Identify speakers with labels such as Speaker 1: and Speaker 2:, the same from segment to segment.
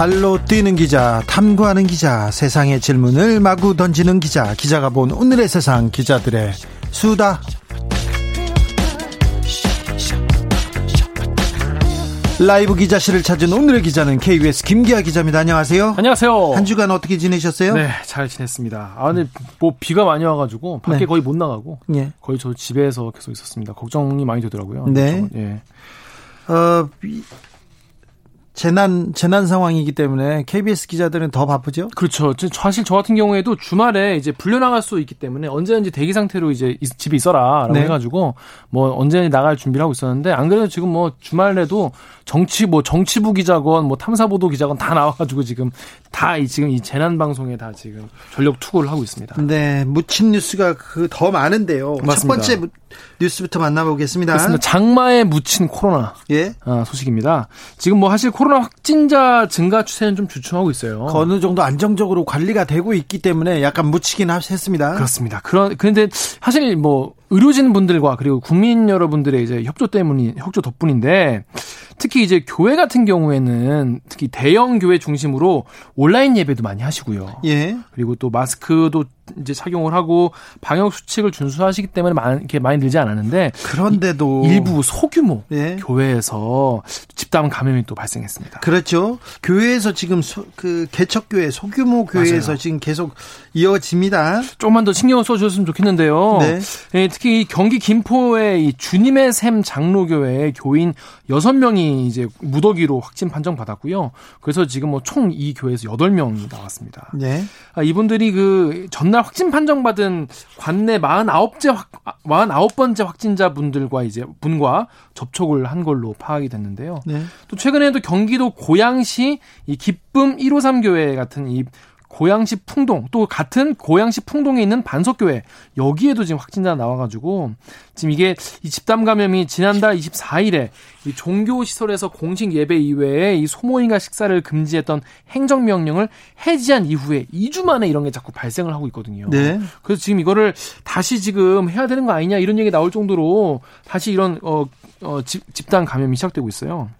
Speaker 1: 발로 뛰는 기자, 탐구하는 기자, 세상의 질문을 마구 던지는 기자, 기자가 본 오늘의 세상 기자들의 수다. 라이브 기자실을 찾은 오늘의 기자는 KBS 김기아 기자입니다. 안녕하세요.
Speaker 2: 안녕하세요.
Speaker 1: 한 주간 어떻게 지내셨어요?
Speaker 2: 네, 잘 지냈습니다. 아, 근데 뭐 비가 많이 와가지고 밖에
Speaker 1: 네.
Speaker 2: 거의 못 나가고
Speaker 1: 예.
Speaker 2: 거의 저 집에서 계속 있었습니다. 걱정이 많이 되더라고요.
Speaker 1: 네.
Speaker 2: 예.
Speaker 1: 어, 이- 재난 재난 상황이기 때문에 KBS 기자들은 더 바쁘죠?
Speaker 2: 그렇죠. 저- 사실 저 같은 경우에도 주말에 이제 불려나갈 수 있기 때문에 언제든지 대기 상태로 이제 이- 집에 있어라라고
Speaker 1: 네.
Speaker 2: 해가지고 뭐 언제든지 나갈 준비를 하고 있었는데 안 그래도 지금 뭐 주말에도 정치 뭐 정치부 기자건 뭐 탐사보도 기자건 다 나와가지고 지금 다 이 지금 이 재난 방송에 다 지금 전력 투구를 하고 있습니다.
Speaker 1: 네, 묻힌 뉴스가 그 더 많은데요. 첫
Speaker 2: 맞습니다.
Speaker 1: 번째 무- 뉴스부터 만나보겠습니다.
Speaker 2: 그렇습니다. 장마에 묻힌 코로나.
Speaker 1: 예.
Speaker 2: 아, 소식입니다. 지금 뭐 사실 코로나 확진자 증가 추세는 좀 주춤하고 있어요.
Speaker 1: 그 어느 정도 안정적으로 관리가 되고 있기 때문에 약간 묻히긴 하- 했습니다.
Speaker 2: 그렇습니다. 그런 그런데 사실 뭐 의료진 분들과 그리고 국민 여러분들의 이제 협조 때문이 협조 덕분인데 특히 이제 교회 같은 경우에는 특히 대형 교회 중심으로 온라인 예배도 많이 하시고요.
Speaker 1: 예.
Speaker 2: 그리고 또 마스크도 이제 착용을 하고 방역 수칙을 준수하시기 때문에 많이 이렇게 많이 늘지 않았는데
Speaker 1: 그런데도
Speaker 2: 일부 소규모
Speaker 1: 예.
Speaker 2: 교회에서 집단 감염이 또 발생했습니다.
Speaker 1: 그렇죠. 교회에서 지금 소, 그 개척 교회 소규모 교회에서
Speaker 2: 맞아요.
Speaker 1: 지금 계속 이어집니다.
Speaker 2: 조금만 더 신경을 써주셨으면 좋겠는데요.
Speaker 1: 네.
Speaker 2: 예, 특히 이 경기 김포의 이 주님의 샘 장로교회 교인 6명이 이제 무더기로 확진 판정 받았고요. 그래서 지금 뭐 총 이 교회에서 8명이 나왔습니다.
Speaker 1: 네.
Speaker 2: 아, 이분들이 그 전날 확진 판정받은 관내 49째 확, 49번째 확진자 분들과 이제 분과 접촉을 한 걸로 파악이 됐는데요.
Speaker 1: 네.
Speaker 2: 또 최근에도 경기도 고양시 이 기쁨 153 교회 같은 이 고양시 풍동 또 같은 고양시 풍동에 있는 반석교회 여기에도 지금 확진자 나와가지고 지금 이게 이 집단 감염이 지난달 24일에 이 종교 시설에서 공식 예배 이외에 이 소모임과 식사를 금지했던 행정 명령을 해지한 이후에 2주 만에 이런 게 자꾸 발생을 하고 있거든요.
Speaker 1: 네.
Speaker 2: 그래서 지금 이거를 다시 지금 해야 되는 거 아니냐 이런 얘기 나올 정도로 다시 이런 어, 어 집, 집단 감염이 시작되고 있어요.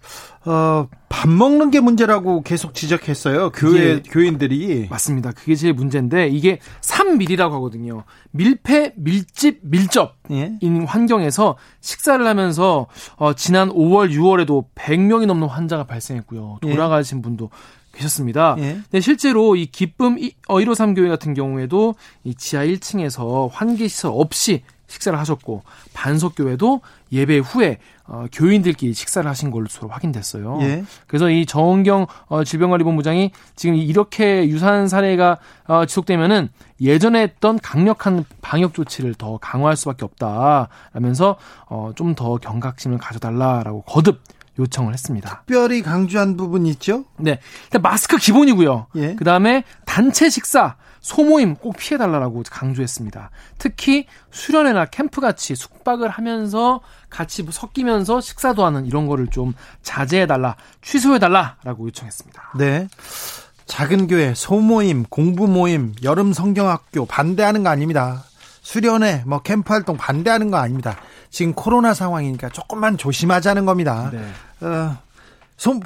Speaker 1: 어, 밥 먹는 게 문제라고 계속 지적했어요. 교회
Speaker 2: 그게-
Speaker 1: 교인들이.
Speaker 2: 맞습니다. 그게 제일 문제인데 이게 3밀이라고 하거든요. 밀폐, 밀집, 밀접인
Speaker 1: 예.
Speaker 2: 환경에서 식사를 하면서 어, 지난 5월, 6월에도 100명이 넘는 환자가 발생했고요.
Speaker 1: 예.
Speaker 2: 돌아가신 분도 계셨습니다.
Speaker 1: 예.
Speaker 2: 네, 실제로 이 기쁨 이- 어, 153 교회 같은 경우에도 이 지하 1층에서 환기 시설 없이 식사를 하셨고 반석 교회도 예배 후에 어, 교인들끼리 식사를 하신 것으로 확인됐어요.
Speaker 1: 예.
Speaker 2: 그래서 이 정은경 어, 질병관리본부장이 지금 이렇게 유사한 사례가 어, 지속되면은 예전에 했던 강력한 방역 조치를 더 강화할 수밖에 없다라면서 어, 좀 더 경각심을 가져달라라고 거듭 요청을 했습니다.
Speaker 1: 특별히 강조한 부분 있죠?
Speaker 2: 네, 일단 마스크 기본이고요.
Speaker 1: 예.
Speaker 2: 그 다음에 단체 식사, 소모임 꼭 피해달라고 강조했습니다. 특히 수련회나 캠프 같이 숙박을 하면서 같이 섞이면서 식사도 하는 이런 거를 좀 자제해달라, 취소해달라라고 요청했습니다.
Speaker 1: 네. 작은 교회, 소모임, 공부 모임, 여름 성경학교 반대하는 거 아닙니다. 수련회, 뭐 캠프 활동 반대하는 거 아닙니다. 지금 코로나 상황이니까 조금만 조심하자는 겁니다.
Speaker 2: 네.
Speaker 1: 어, 소-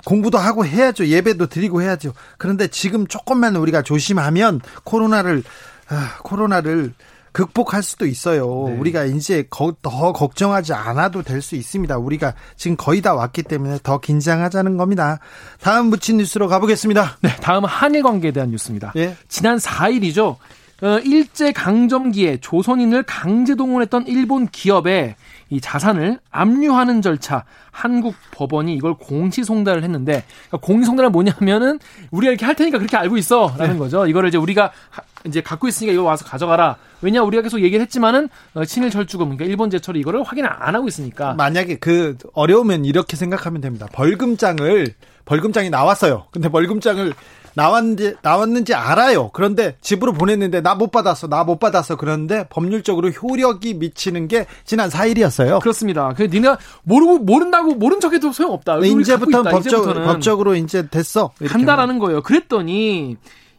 Speaker 1: 공부도 하고 해야죠. 예배도 드리고 해야죠. 그런데 지금 조금만 우리가 조심하면 코로나를 아, 코로나를 극복할 수도 있어요.
Speaker 2: 네.
Speaker 1: 우리가 이제 거- 더 걱정하지 않아도 될 수 있습니다. 우리가 지금 거의 다 왔기 때문에 더 긴장하자는 겁니다. 다음 묻힌 뉴스로 가보겠습니다.
Speaker 2: 네, 다음은 한일 관계에 대한 뉴스입니다.
Speaker 1: 예.
Speaker 2: 지난 4일이죠. 어, 일제 강점기에 조선인을 강제 동원했던 일본 기업의 이 자산을 압류하는 절차 한국 법원이 이걸 공시송달을 했는데 그러니까 공시송달은 뭐냐면은 우리가 이렇게 할 테니까 그렇게 알고 있어라는 거죠. 이거를 이제 우리가 하- 이제 갖고 있으니까 이거 와서 가져가라. 왜냐 우리가 계속 얘기를 했지만은 어, 친일 철주금 그러니까 일본 제철이 이거를 확인을 안 하고 있으니까
Speaker 1: 만약에 그 어려우면 이렇게 생각하면 됩니다. 벌금장을 벌금장이 나왔어요. 근데 벌금장을 나왔는지 나왔는지 알아요. 그런데 집으로 보냈는데 나 못 받았어. 나 못 받았어. 그런데 법률적으로 효력이 미치는 게 지난 4일이었어요.
Speaker 2: 그렇습니다. 그 니네가 모르고 모른다고 모른 척해도 소용없다.
Speaker 1: 이제부터 법적 법적으로 이제 됐어.
Speaker 2: 한다라는 거예요. 그랬더니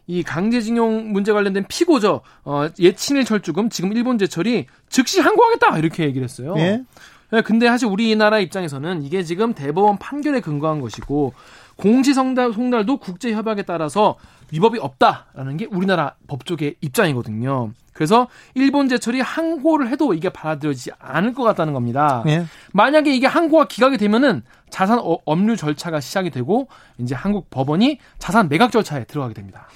Speaker 2: 이 강제징용 문제 관련된 피고죠. 어, 예친일 철주금 지금 일본 제철이 즉시 항고하겠다 이렇게 얘기를 했어요. 예? 네, 근데 사실 우리나라 입장에서는 이게 지금 대법원 판결에 근거한 것이고 공시송달 송달도 국제 협약에 따라서 위법이 없다라는 게 우리나라 법조계 입장이거든요. 그래서 일본 제철이 항고를 해도 이게 받아들여지지 않을 것 같다는 겁니다. 예. 만약에 이게 항고가 기각이 되면은 자산 어, 업류 절차가 시작이 되고 이제 한국 법원이 자산 매각 절차에 들어가게 됩니다.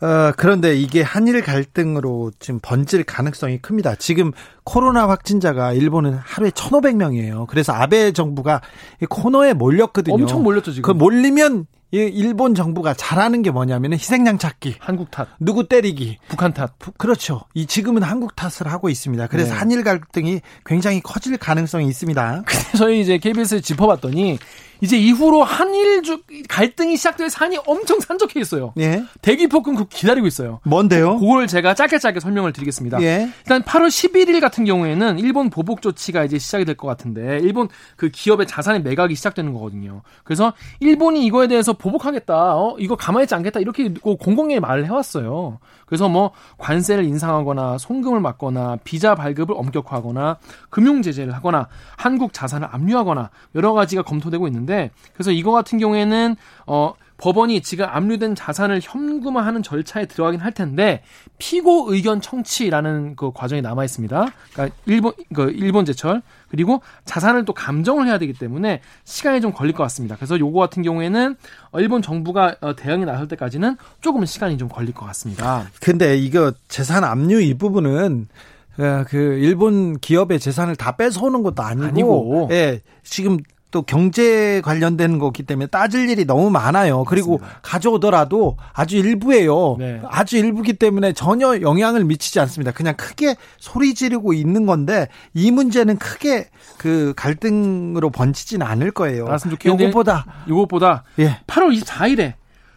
Speaker 1: 어, 그런데 이게 한일 갈등으로 지금 번질 가능성이 큽니다. 지금 코로나 확진자가 일본은 하루에 1,500명이에요. 그래서 아베 정부가 이 코너에 몰렸거든요.
Speaker 2: 엄청 몰렸죠, 지금.
Speaker 1: 그 몰리면 일본 정부가 잘하는 게 뭐냐면 희생양 찾기,
Speaker 2: 한국 탓,
Speaker 1: 누구 때리기,
Speaker 2: 북한 탓.
Speaker 1: 부, 그렇죠. 이 지금은 한국 탓을 하고 있습니다. 그래서 네. 한일 갈등이 굉장히 커질 가능성이 있습니다.
Speaker 2: 그래서 저희 이제 KBS에 짚어봤더니 이제 이후로 한일 갈등이 시작될 산이 엄청 산적해 있어요. 예. 대기 폭군 그 기다리고 있어요.
Speaker 1: 뭔데요?
Speaker 2: 그걸 제가 짧게 짧게 설명을 드리겠습니다. 예. 일단 8월 11일 같은 경우에는 일본 보복 조치가 이제 시작이 될 것 같은데 일본 그 기업의 자산의 매각이 시작되는 거거든요. 그래서 일본이 이거에 대해서 보복하겠다, 어 이거 가만히 있지 않겠다 이렇게 공공연히 말을 해왔어요. 그래서 뭐 관세를 인상하거나 송금을 막거나 비자 발급을 엄격화하거나 금융 제재를 하거나 한국 자산을 압류하거나 여러 가지가 검토되고 있는데 그래서 이거 같은 경우에는 어 법원이 지금 압류된 자산을 현금화하는 절차에 들어가긴 할 텐데 피고 의견 청취라는 그 과정이 남아 있습니다. 그러니까 일본 그 일본 제철 그리고 자산을 또 감정을 해야 되기 때문에 시간이 좀 걸릴 것 같습니다. 그래서 요거 같은 경우에는 일본 정부가 어, 대응이 나설 때까지는 조금 시간이 좀 걸릴 것 같습니다.
Speaker 1: 근데 이거 재산 압류 이 부분은 어, 그 일본 기업의 재산을 다 뺏어오는 것도 아니고, 아니고. 예, 지금 또 경제 관련된 거기 때문에 따질 일이 너무 많아요. 그리고 맞습니다. 가져오더라도 아주 일부예요. 네. 아주 일부기 때문에 전혀 영향을 미치지 않습니다. 그냥 크게 소리 지르고 있는 건데 이 문제는 크게 그 갈등으로 번지지는 않을 거예요.
Speaker 2: 요것보다 요것보다 예. 8월 24일에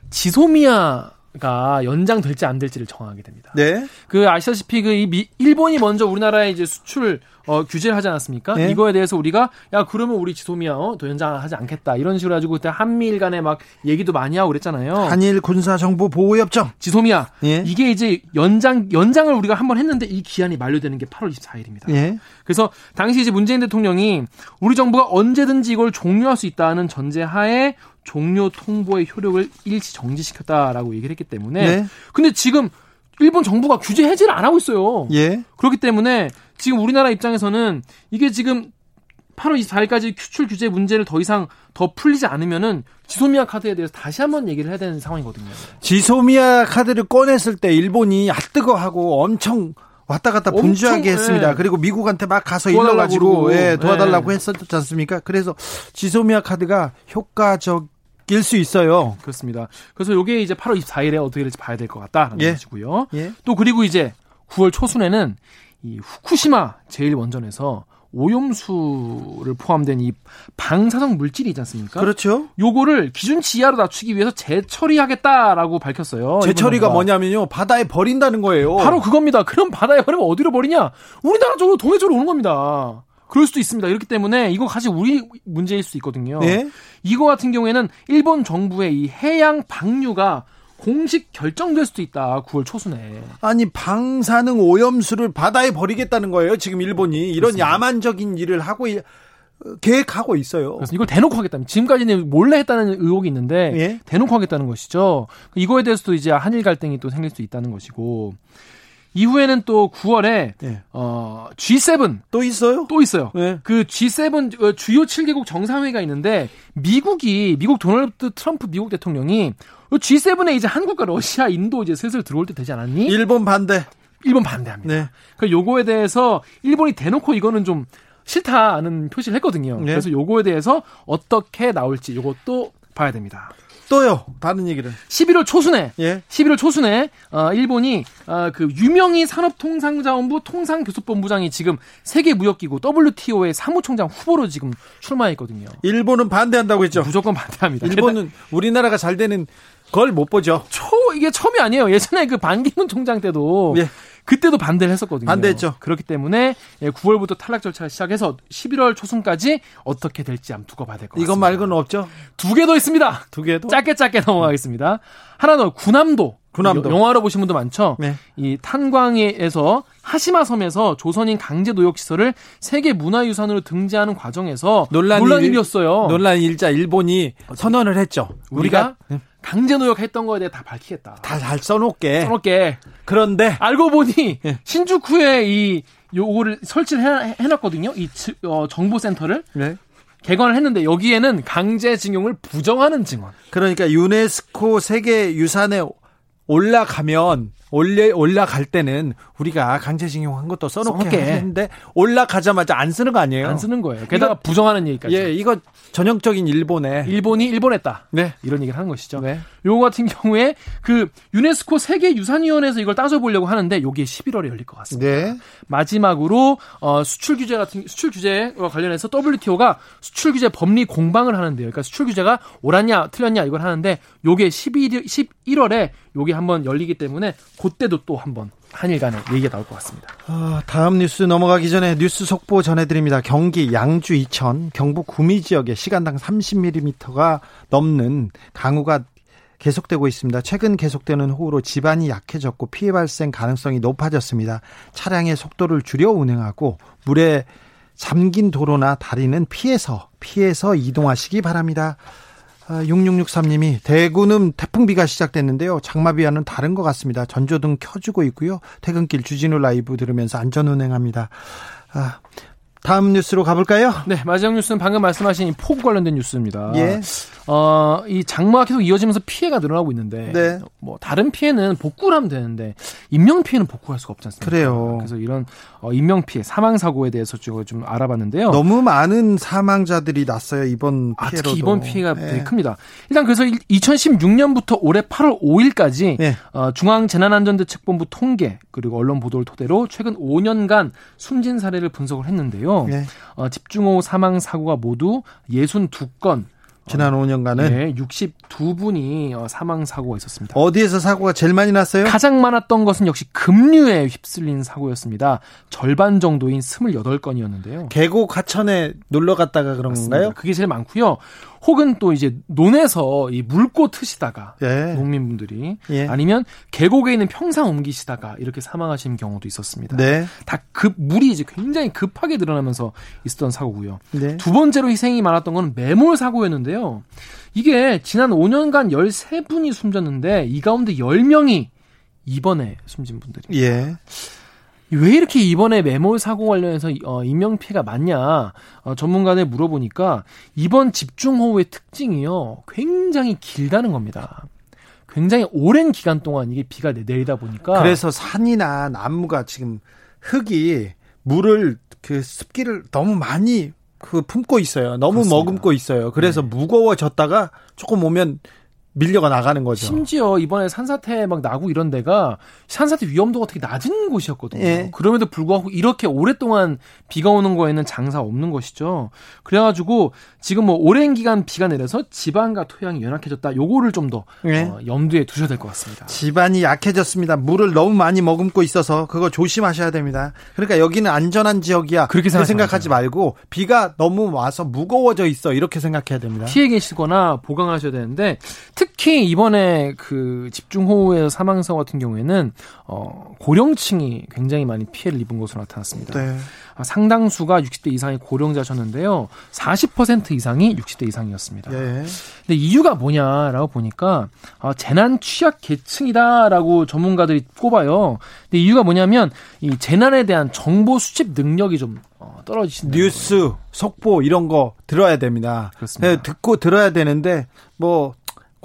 Speaker 2: 지소미아 가 연장될지 안 될지를 정하게 됩니다. 네. 그 아시다시피 그 미, 일본이 먼저 우리나라에 이제 수출 어, 규제를 하지 않았습니까? 네. 이거에 대해서 우리가 야 그러면 우리 지소미아 어, 더 연장하지 않겠다 이런 식으로 가지고 그때 한미일 간에 막 얘기도 많이 하고 그랬잖아요.
Speaker 1: 한일 군사 정보 보호 협정
Speaker 2: 지소미아 예. 이게 이제 연장 연장을 우리가 한번 했는데 이 기한이 만료되는 게 8월 24일입니다. 예. 그래서 당시 이제 문재인 대통령이 우리 정부가 언제든지 이걸 종료할 수 있다는 전제하에 종료 통보의 효력을 일시 정지시켰다라고 얘기를 했기 때문에 네. 근데 지금 일본 정부가 규제 해제를 안 하고 있어요. 예. 그렇기 때문에 지금 우리나라 입장에서는 이게 지금 8월 24일까지 큐출 규제 문제를 더 이상 더 풀리지 않으면은 지소미아 카드에 대해서 다시 한번 얘기를 해야 되는 상황이거든요.
Speaker 1: 지소미아 카드를 꺼냈을 때 일본이 아뜨거하고 엄청 왔다 갔다 분주하게 엄청, 했습니다. 예. 그리고 미국한테 막 가서 일러가지고 예, 도와달라고 예. 했었지 않습니까? 그래서 지소미아 카드가 효과적 낄수 있어요.
Speaker 2: 그렇습니다. 그래서 이게 이제 8월 24일에 어떻게 될지 봐야 될 것 같다라는 예. 것이고요. 예. 또 그리고 이제 9월 초순에는 이 후쿠시마 제1원전에서 오염수를 포함된 이 방사성 물질이 있지 않습니까?
Speaker 1: 그렇죠.
Speaker 2: 요거를 기준치 이하로 낮추기 위해서 재처리하겠다라고 밝혔어요.
Speaker 1: 재처리가 뭐냐면요. 바다에 버린다는 거예요.
Speaker 2: 바로 그겁니다. 그럼 바다에 버리면 어디로 버리냐? 우리나라 쪽으로 동해 쪽으로 오는 겁니다. 그럴 수도 있습니다. 이렇기 때문에 이거 사실 우리 문제일 수 있거든요. 네? 이거 같은 경우에는 일본 정부의 이 해양 방류가 공식 결정될 수도 있다. 9월 초순에.
Speaker 1: 아니 방사능 오염수를 바다에 버리겠다는 거예요. 지금 일본이 이런 그렇습니다. 야만적인 일을 하고 계획하고 있어요.
Speaker 2: 그래서 이걸 대놓고 하겠다는 지금까지는 몰래 했다는 의혹이 있는데 예? 대놓고 하겠다는 것이죠. 이거에 대해서도 이제 한일 갈등이 또 생길 수 있다는 것이고 이후에는 또 9월에 네. 어, G7
Speaker 1: 또 있어요?
Speaker 2: 또 있어요. 네. 그 G7 어, 주요 7개국 정상회의가 있는데 미국이 미국 도널드 트럼프 미국 대통령이 G7에 이제 한국과 러시아, 인도 이제 슬슬 들어올 때 되지 않았니?
Speaker 1: 일본 반대.
Speaker 2: 일본 반대합니다. 네. 그 요거에 대해서 일본이 대놓고 이거는 좀 싫다는 표시를 했거든요. 네. 그래서 요거에 대해서 어떻게 나올지 요것도 봐야 됩니다.
Speaker 1: 또요. 다른 얘기를.
Speaker 2: 11월 초순에
Speaker 1: 예.
Speaker 2: 11월 초순에 어, 일본이 어, 그 유명희 산업통상자원부 통상교섭본부장이 지금 세계 무역기구 WTO의 사무총장 후보로 지금 출마했거든요.
Speaker 1: 일본은 반대한다고 했죠.
Speaker 2: 무조건 반대합니다.
Speaker 1: 일본은 우리나라가 잘 되는 걸 못 보죠.
Speaker 2: 초 이게 처음이 아니에요. 예전에 그 반기문 총장 때도
Speaker 1: 예.
Speaker 2: 그때도 반대를 했었거든요.
Speaker 1: 반대했죠.
Speaker 2: 그렇기 때문에 9월부터 탈락 절차를 시작해서 11월 초순까지 어떻게 될지 한번 두고 봐야 될 것 같습니다.
Speaker 1: 이것 말고는 없죠.
Speaker 2: 두 개 더 있습니다.
Speaker 1: 두 개도.
Speaker 2: 짧게 짧게 넘어가겠습니다. 하나 더 구남도.
Speaker 1: 구남도.
Speaker 2: 영화로 보신 분도 많죠.
Speaker 1: 네.
Speaker 2: 이 탄광에서 하시마 섬에서 조선인 강제 노역 시설을 세계 문화유산으로 등재하는 과정에서
Speaker 1: 논란이
Speaker 2: 논란이
Speaker 1: 일-
Speaker 2: 일었어요.
Speaker 1: 논란 일자 일본이 선언을 했죠.
Speaker 2: 우리가
Speaker 1: 우리가
Speaker 2: 강제 노역했던 거에 대해 다 밝히겠다.
Speaker 1: 다 잘 써놓게.
Speaker 2: 써놓게
Speaker 1: 그런데
Speaker 2: 알고 보니
Speaker 1: 예.
Speaker 2: 신주쿠에 이 요거를 설치를 해, 해놨거든요. 이 지- 어, 정보센터를
Speaker 1: 네.
Speaker 2: 개관을 했는데 여기에는 강제징용을 부정하는 증언.
Speaker 1: 그러니까 유네스코 세계 유산에 올라가면 올려 올라갈 때는 우리가 강제징용 한 것도 써놓게. 했는데 올라가자마자 안 쓰는 거 아니에요?
Speaker 2: 안 쓰는 거예요. 게다가 부정하는 얘기까지.
Speaker 1: 예, 이거 전형적인 일본의
Speaker 2: 일본이 일본했다.
Speaker 1: 네.
Speaker 2: 이런 얘기를 하는 것이죠.
Speaker 1: 네.
Speaker 2: 요거 같은 경우에 그 유네스코 세계 유산위원회에서 이걸 따져 보려고 하는데 요게 11월에 열릴 것 같습니다.
Speaker 1: 네.
Speaker 2: 마지막으로 어, 수출 규제 같은 수출 규제와 관련해서 WTO가 수출 규제 법리 공방을 하는데요. 그러니까 수출 규제가 옳았냐 틀렸냐 이걸 하는데 요게 11일 11월에 요게 한번 열리기 때문에 그때도 또 한번 한일 간의 얘기가 나올 것 같습니다.
Speaker 1: 아, 다음 뉴스 넘어가기 전에 뉴스 속보 전해드립니다. 경기 양주 이천 경북 구미 지역에 시간당 30mm가 넘는 강우가 계속되고 있습니다. 최근 계속되는 호우로 지반이 약해졌고 피해 발생 가능성이 높아졌습니다. 차량의 속도를 줄여 운행하고 물에 잠긴 도로나 다리는 피해서 피해서 이동하시기 바랍니다. 아, 6663님이 대구는 태풍비가 시작됐는데요. 장마비와는 다른 것 같습니다. 전조등 켜주고 있고요. 퇴근길 주진우 라이브 들으면서 안전 운행합니다. 아, 다음 뉴스로 가볼까요?
Speaker 2: 네, 마지막 뉴스는 방금 말씀하신 이 폭우 관련된 뉴스입니다.
Speaker 1: 예.
Speaker 2: 어, 이 장마가 계속 이어지면서 피해가 늘어나고 있는데,
Speaker 1: 네.
Speaker 2: 뭐 다른 피해는 복구를 하면 되는데 인명 피해는 복구할 수가 없지 않습니까?
Speaker 1: 그래요.
Speaker 2: 그래서 이런 어, 인명 피해, 사망 사고에 대해서 좀, 좀 알아봤는데요.
Speaker 1: 너무 많은 사망자들이 났어요. 이번
Speaker 2: 아,
Speaker 1: 피해로도.
Speaker 2: 특히 이번 피해가
Speaker 1: 네.
Speaker 2: 되게 큽니다. 일단 그래서 2016년부터 올해 8월 5일까지
Speaker 1: 네.
Speaker 2: 어, 중앙재난안전대책본부 통계 그리고 언론 보도를 토대로 최근 5년간 숨진 사례를 분석을 했는데요.
Speaker 1: 네.
Speaker 2: 어, 집중호우 사망 사고가 모두 62건,
Speaker 1: 지난 5년간은
Speaker 2: 네, 62분이 어, 사망 사고가 있었습니다.
Speaker 1: 어디에서 사고가 제일 많이 났어요?
Speaker 2: 가장 많았던 것은 역시 급류에 휩쓸린 사고였습니다. 절반 정도인 28건이었는데요.
Speaker 1: 계곡 하천에 놀러 갔다가 그런 건가요?
Speaker 2: 그게 제일 많고요. 혹은 또 이제 논에서 이 물고 트시다가
Speaker 1: 예.
Speaker 2: 농민분들이
Speaker 1: 예.
Speaker 2: 아니면 계곡에 있는 평상 옮기시다가 이렇게 사망하신 경우도 있었습니다.
Speaker 1: 네.
Speaker 2: 다급 물이 이제 굉장히 급하게 늘어나면서 있었던 사고고요.
Speaker 1: 네.
Speaker 2: 두 번째로 희생이 많았던 건 매몰 사고였는데요. 이게 지난 5년간 13분이 숨졌는데 이 가운데 10명이 이번에 숨진 분들이.
Speaker 1: 예.
Speaker 2: 왜 이렇게 이번에 매몰 사고 관련해서 어, 인명 피해가 많냐 어, 전문가들 물어보니까 이번 집중호우의 특징이요 굉장히 길다는 겁니다. 굉장히 오랜 기간 동안 이게 비가 내- 내리다 보니까
Speaker 1: 그래서 산이나 나무가 지금 흙이 물을 그 습기를 너무 많이 그 품고 있어요. 너무
Speaker 2: 그렇습니다. 네.
Speaker 1: 머금고 있어요. 그래서 무거워졌다가 조금 오면 밀려가 나가는 거죠.
Speaker 2: 심지어 이번에 산사태 막 나고 이런 데가 산사태 위험도가 되게 낮은 곳이었거든요.
Speaker 1: 예.
Speaker 2: 그럼에도 불구하고 이렇게 오랫동안 비가 오는 거에는 장사 없는 것이죠. 그래가지고 지금 뭐 오랜 기간 비가 내려서 지반과 토양이 연약해졌다. 요거를 좀더
Speaker 1: 예.
Speaker 2: 어, 염두에 두셔야 될 것 같습니다.
Speaker 1: 집안이 약해졌습니다. 물을 너무 많이 머금고 있어서 그거 조심하셔야 됩니다. 그러니까 여기는 안전한 지역이야.
Speaker 2: 그렇게 생각하지
Speaker 1: 말고 비가 너무 와서 무거워져 있어 이렇게 생각해야 됩니다.
Speaker 2: 피해 계시거나 보강하셔야 되는데 특히 이번에 그 집중호우에서 사망사 같은 경우에는 어 고령층이 굉장히 많이 피해를 입은 것으로 나타났습니다.
Speaker 1: 네.
Speaker 2: 아, 상당수가 60대 이상의 고령자셨는데요. 40% 이상이 60대 이상이었습니다.
Speaker 1: 예.
Speaker 2: 근데 이유가 뭐냐라고 보니까 아, 재난 취약 계층이다라고 전문가들이 꼽아요. 근데 이유가 뭐냐면 이 재난에 대한 정보 수집 능력이 좀 어, 떨어지신다.
Speaker 1: 뉴스, 속보 이런 거 들어야 됩니다.
Speaker 2: 그렇습니다.
Speaker 1: 네, 듣고 들어야 되는데 뭐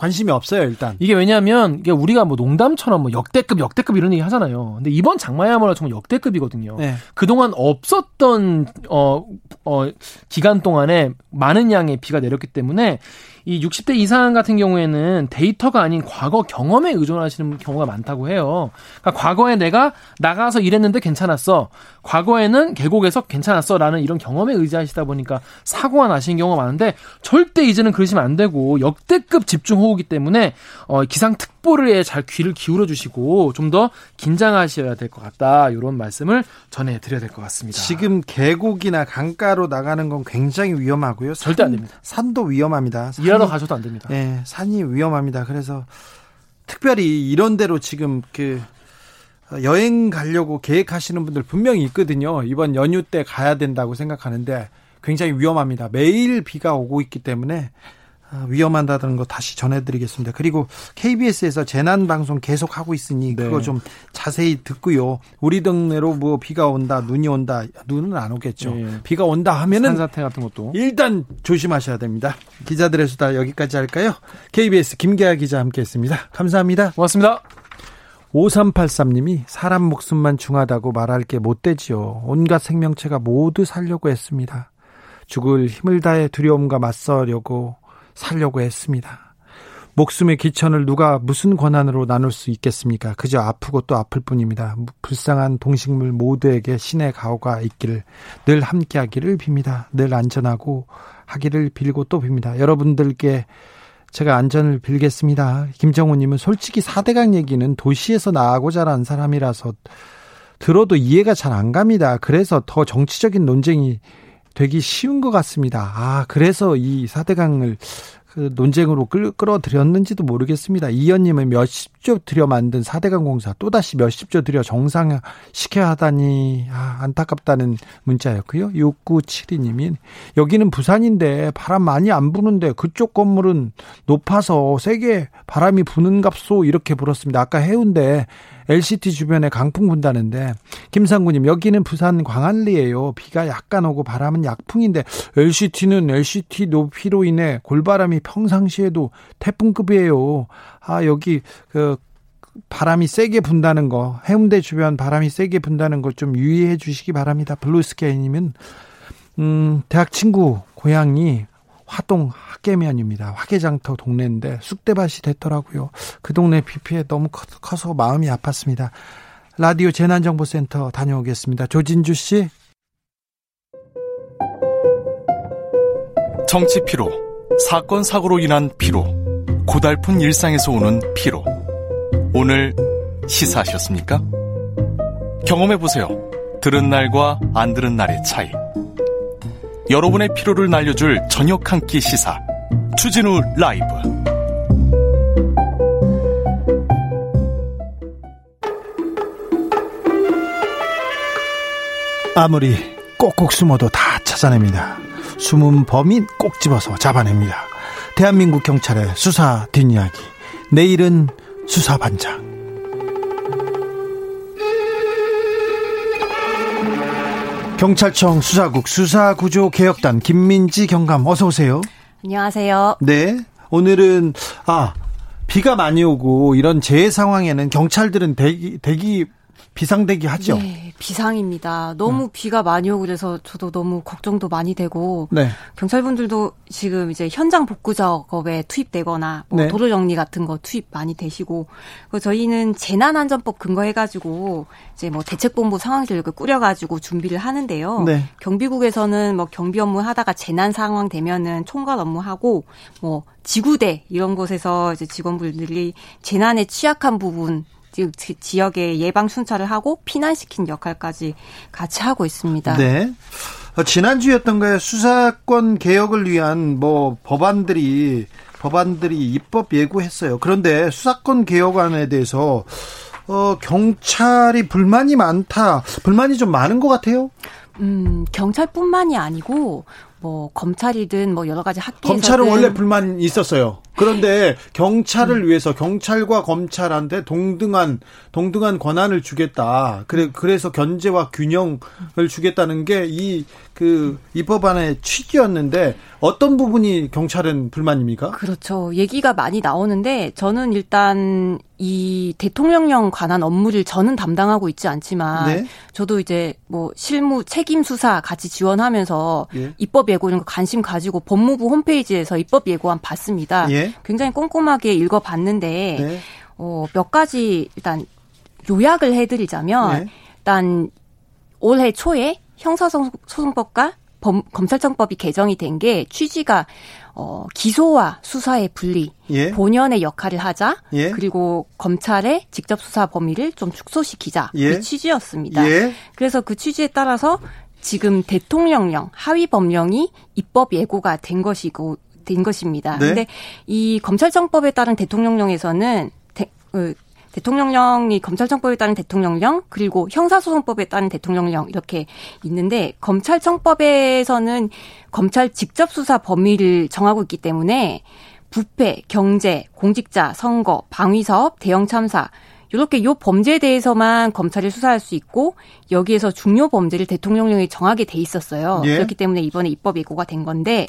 Speaker 1: 관심이 없어요 일단.
Speaker 2: 이게 왜냐하면 이게 우리가 뭐 농담처럼 뭐 역대급 역대급 이런 얘기 하잖아요. 근데 이번 장마야말로 정말 역대급이거든요.
Speaker 1: 네.
Speaker 2: 그동안 없었던 어, 어 기간 동안에 많은 양의 비가 내렸기 때문에 이 60대 이상 같은 경우에는 데이터가 아닌 과거 경험에 의존하시는 경우가 많다고 해요. 그러니까 과거에 내가 나가서 일했는데 괜찮았어. 과거에는 계곡에서 괜찮았어 라는 이런 경험에 의지하시다 보니까 사고가 나시는 경우가 많은데 절대 이제는 그러시면 안 되고 역대급 집중 호우기 때문에 어 기상 특 보를 잘 귀를 기울여 주시고 좀 더 긴장하셔야 될 것 같다. 이런 말씀을 전해 드려야 될 것 같습니다.
Speaker 1: 지금 계곡이나 강가로 나가는 건 굉장히 위험하고요.
Speaker 2: 산, 절대 안 됩니다.
Speaker 1: 산도 위험합니다.
Speaker 2: 산이, 일하러 가셔도 안 됩니다.
Speaker 1: 네, 산이 위험합니다. 그래서 특별히 이런 데로 지금 그 여행 가려고 계획하시는 분들 분명히 있거든요. 이번 연휴 때 가야 된다고 생각하는데 굉장히 위험합니다. 매일 비가 오고 있기 때문에 아, 위험하다는 거 다시 전해드리겠습니다. 그리고 KBS에서 재난 방송 계속 하고 있으니 네. 그거 좀 자세히 듣고요. 우리 동네로 뭐 비가 온다, 눈이 온다, 눈은 안 오겠죠. 네. 비가 온다 하면은
Speaker 2: 산사태 같은 것도
Speaker 1: 일단 조심하셔야 됩니다. 기자들의 수다 여기까지 할까요? KBS 김계아 기자 함께했습니다. 감사합니다.
Speaker 2: 고맙습니다.
Speaker 1: 5383님이 사람 목숨만 중하다고 말할 게 못되지요. 온갖 생명체가 모두 살려고 했습니다. 죽을 힘을 다해 두려움과 맞서려고 살려고 했습니다. 목숨의 기천을 누가 무슨 권한으로 나눌 수 있겠습니까? 그저 아프고 또 아플 뿐입니다. 불쌍한 동식물 모두에게 신의 가호가 있기를 늘 함께하기를 빕니다. 늘 안전하고 하기를 빌고 또 빕니다. 여러분들께 제가 안전을 빌겠습니다. 김정우님은 솔직히 4대강 얘기는 도시에서 나고 자란 사람이라서 들어도 이해가 잘 안 갑니다. 그래서 더 정치적인 논쟁이 되기 쉬운 것 같습니다. 아, 그래서 이 4대강을 그 논쟁으로 끌, 끌어들였는지도 모르겠습니다. 이현님은 몇십조 들여 만든 4대강 공사 또다시 몇십조 들여 정상시켜야 하다니 아, 안타깝다는 문자였고요. 6972님이 여기는 부산인데 바람 많이 안 부는데 그쪽 건물은 높아서 세게 바람이 부는 값소 이렇게 불었습니다. 아까 해운대 LCT 주변에 강풍 분다는데 김상구님 여기는 부산 광안리예요. 비가 약간 오고 바람은 약풍인데 LCT는 LCT 높이로 인해 골바람이 평상시에도 태풍급이에요. 아 여기 그 바람이 세게 분다는 거 해운대 주변 바람이 세게 분다는 거좀 유의해 주시기 바랍니다. 블루스케이님은 음 대학 친구 고향이 화동 학계면입니다. 화계장터 동네인데 쑥대밭이 됐더라고요. 그 동네 비 피해 너무 커서 마음이 아팠습니다. 라디오 재난정보센터 다녀오겠습니다. 조진주 씨.
Speaker 3: 정치 피로, 사건 사고로 인한 피로, 고달픈 일상에서 오는 피로. 오늘 시사하셨습니까? 경험해 보세요. 들은 날과 안 들은 날의 차이. 여러분의 피로를 날려줄 저녁 한 끼 시사 추진우 라이브
Speaker 1: 아무리 꼭꼭 숨어도 다 찾아냅니다. 숨은 범인 꼭 집어서 잡아냅니다. 대한민국 경찰의 수사 뒷이야기 내일은 수사반장 경찰청 수사국 수사구조개혁단 김민지 경감 어서 오세요.
Speaker 4: 안녕하세요.
Speaker 1: 네. 오늘은 아 비가 많이 오고 이런 재해 상황에는 경찰들은 대기 대기 비상대기 하죠.
Speaker 4: 네, 비상입니다. 너무 네. 비가 많이 오고 그래서 저도 너무 걱정도 많이 되고 네. 경찰분들도 지금 이제 현장 복구 작업에 투입되거나 뭐 네. 도로 정리 같은 거 투입 많이 되시고 저희는 재난안전법 근거해가지고 이제 뭐 대책본부 상황실을 꾸려가지고 준비를 하는데요. 네. 경비국에서는 뭐 경비 업무 하다가 재난 상황 되면은 총괄 업무 하고 뭐 지구대 이런 곳에서 이제 직원분들이 재난에 취약한 부분 지역의 예방 순찰을 하고 피난시킨 역할까지 같이 하고 있습니다.
Speaker 1: 네. 어, 지난주였던가요? 수사권 개혁을 위한 뭐 법안들이 법안들이 입법 예고했어요. 그런데 수사권 개혁안에 대해서 어, 경찰이 불만이 많다. 불만이 좀 많은 것 같아요.
Speaker 4: 음, 경찰뿐만이 아니고 뭐 검찰이든 뭐 여러 가지 학계에서
Speaker 1: 검찰은 원래 불만 있었어요. 그런데 경찰을 음. 위해서 경찰과 검찰한테 동등한 동등한 권한을 주겠다. 그래 그래서 견제와 균형을 주겠다는 게 이그 입법안의 취지였는데 어떤 부분이 경찰은 불만입니까?
Speaker 4: 그렇죠. 얘기가 많이 나오는데 저는 일단 이 대통령령 관한 업무를 저는 담당하고 있지 않지만 네? 저도 이제 뭐 실무 책임 수사 같이 지원하면서 예. 입법 예고 이런 거 관심 가지고 법무부 홈페이지에서 입법 예고안 봤습니다. 예? 굉장히 꼼꼼하게 읽어봤는데 네? 어, 몇 가지 일단 요약을 해드리자면 네? 일단 올해 초에 형사소송법과 범, 검찰청법이 개정이 된 게 취지가 어, 기소와 수사의 분리, 예. 본연의 역할을 하자, 예. 그리고 검찰의 직접 수사 범위를 좀 축소시키자 예. 그 취지였습니다. 예. 그래서 그 취지에 따라서 지금 대통령령 하위 법령이 입법 예고가 된 것이고 된 것입니다. 네. 근데 이 검찰청법에 따른 대통령령에서는 대, 어, 대통령령이 검찰청법에 따른 대통령령 그리고 형사소송법에 따른 대통령령 이렇게 있는데 검찰청법에서는 검찰 직접 수사 범위를 정하고 있기 때문에 부패, 경제, 공직자, 선거, 방위사업, 대형 참사 이렇게 요 범죄에 대해서만 검찰이 수사할 수 있고 여기에서 중요 범죄를 대통령령이 정하게 돼 있었어요. 예. 그렇기 때문에 이번에 입법 예고가 된 건데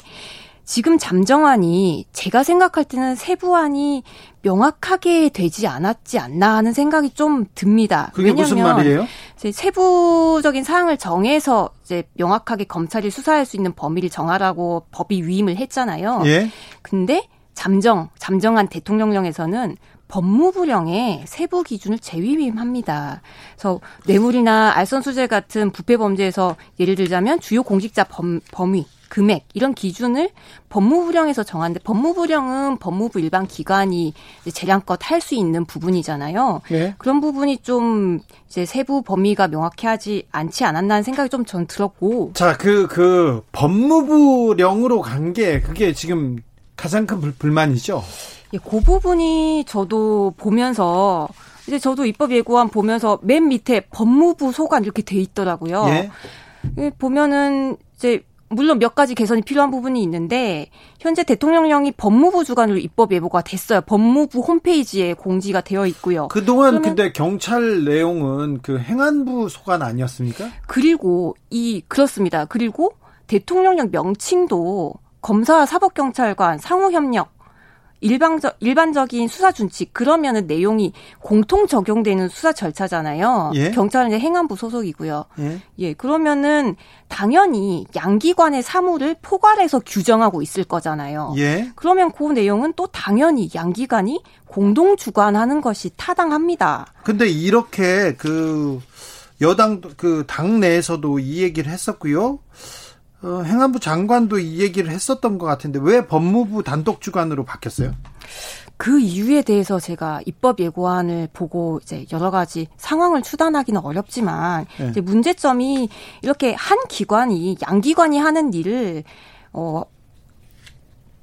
Speaker 4: 지금 잠정안이 제가 생각할 때는 세부안이 명확하게 되지 않았지 않나 하는 생각이 좀 듭니다.
Speaker 1: 그게 무슨 말이에요?
Speaker 4: 이제 세부적인 사항을 정해서 이제 명확하게 검찰이 수사할 수 있는 범위를 정하라고 법이 위임을 했잖아요. 예. 근데 잠정 잠정한 대통령령에서는 법무부령의 세부 기준을 재위임합니다. 그래서 뇌물이나 알선수재 같은 부패 범죄에서 예를 들자면 주요 공직자 범, 범위 금액 이런 기준을 법무부령에서 정하는데 법무부령은 법무부 일반 기관이 재량껏 할 수 있는 부분이잖아요. 네. 그런 부분이 좀 이제 세부 범위가 명확히 하지 않지 않았나 는 생각이 좀 전 들었고.
Speaker 1: 자, 그, 그, 법무부령으로 간 게 그게 지금 가장 큰 불, 불만이죠?
Speaker 4: 예, 그 부분이 저도 보면서 이제 저도 입법 예고안 보면서 맨 밑에 법무부 소관 이렇게 돼 있더라고요. 예. 예 보면은 이제 물론 몇 가지 개선이 필요한 부분이 있는데 현재 대통령령이 법무부 주관으로 입법 예보가 됐어요. 법무부 홈페이지에 공지가 되어 있고요.
Speaker 1: 그동안 근데 경찰 내용은 그 행안부 소관 아니었습니까?
Speaker 4: 그리고 이 그렇습니다. 그리고 대통령령 명칭도 검사와 사법경찰관 상호 협력 일방적 일반적인 수사 준칙 그러면은 내용이 공통 적용되는 수사 절차잖아요. 예? 경찰은 이제 행안부 소속이고요. 예? 예, 그러면은 당연히 양기관의 사무를 포괄해서 규정하고 있을 거잖아요. 예? 그러면 그 내용은 또 당연히 양기관이 공동 주관하는 것이 타당합니다.
Speaker 1: 근데 이렇게 그 여당 그 당 내에서도 이 얘기를 했었고요. 어, 행안부 장관도 이 얘기를 했었던 것 같은데 왜 법무부 단독 주관으로 바뀌었어요?
Speaker 4: 그 이유에 대해서 제가 입법 예고안을 보고 이제 여러 가지 상황을 추단하기는 어렵지만 네. 이제 문제점이 이렇게 한 기관이 양 기관이 하는 일을 어.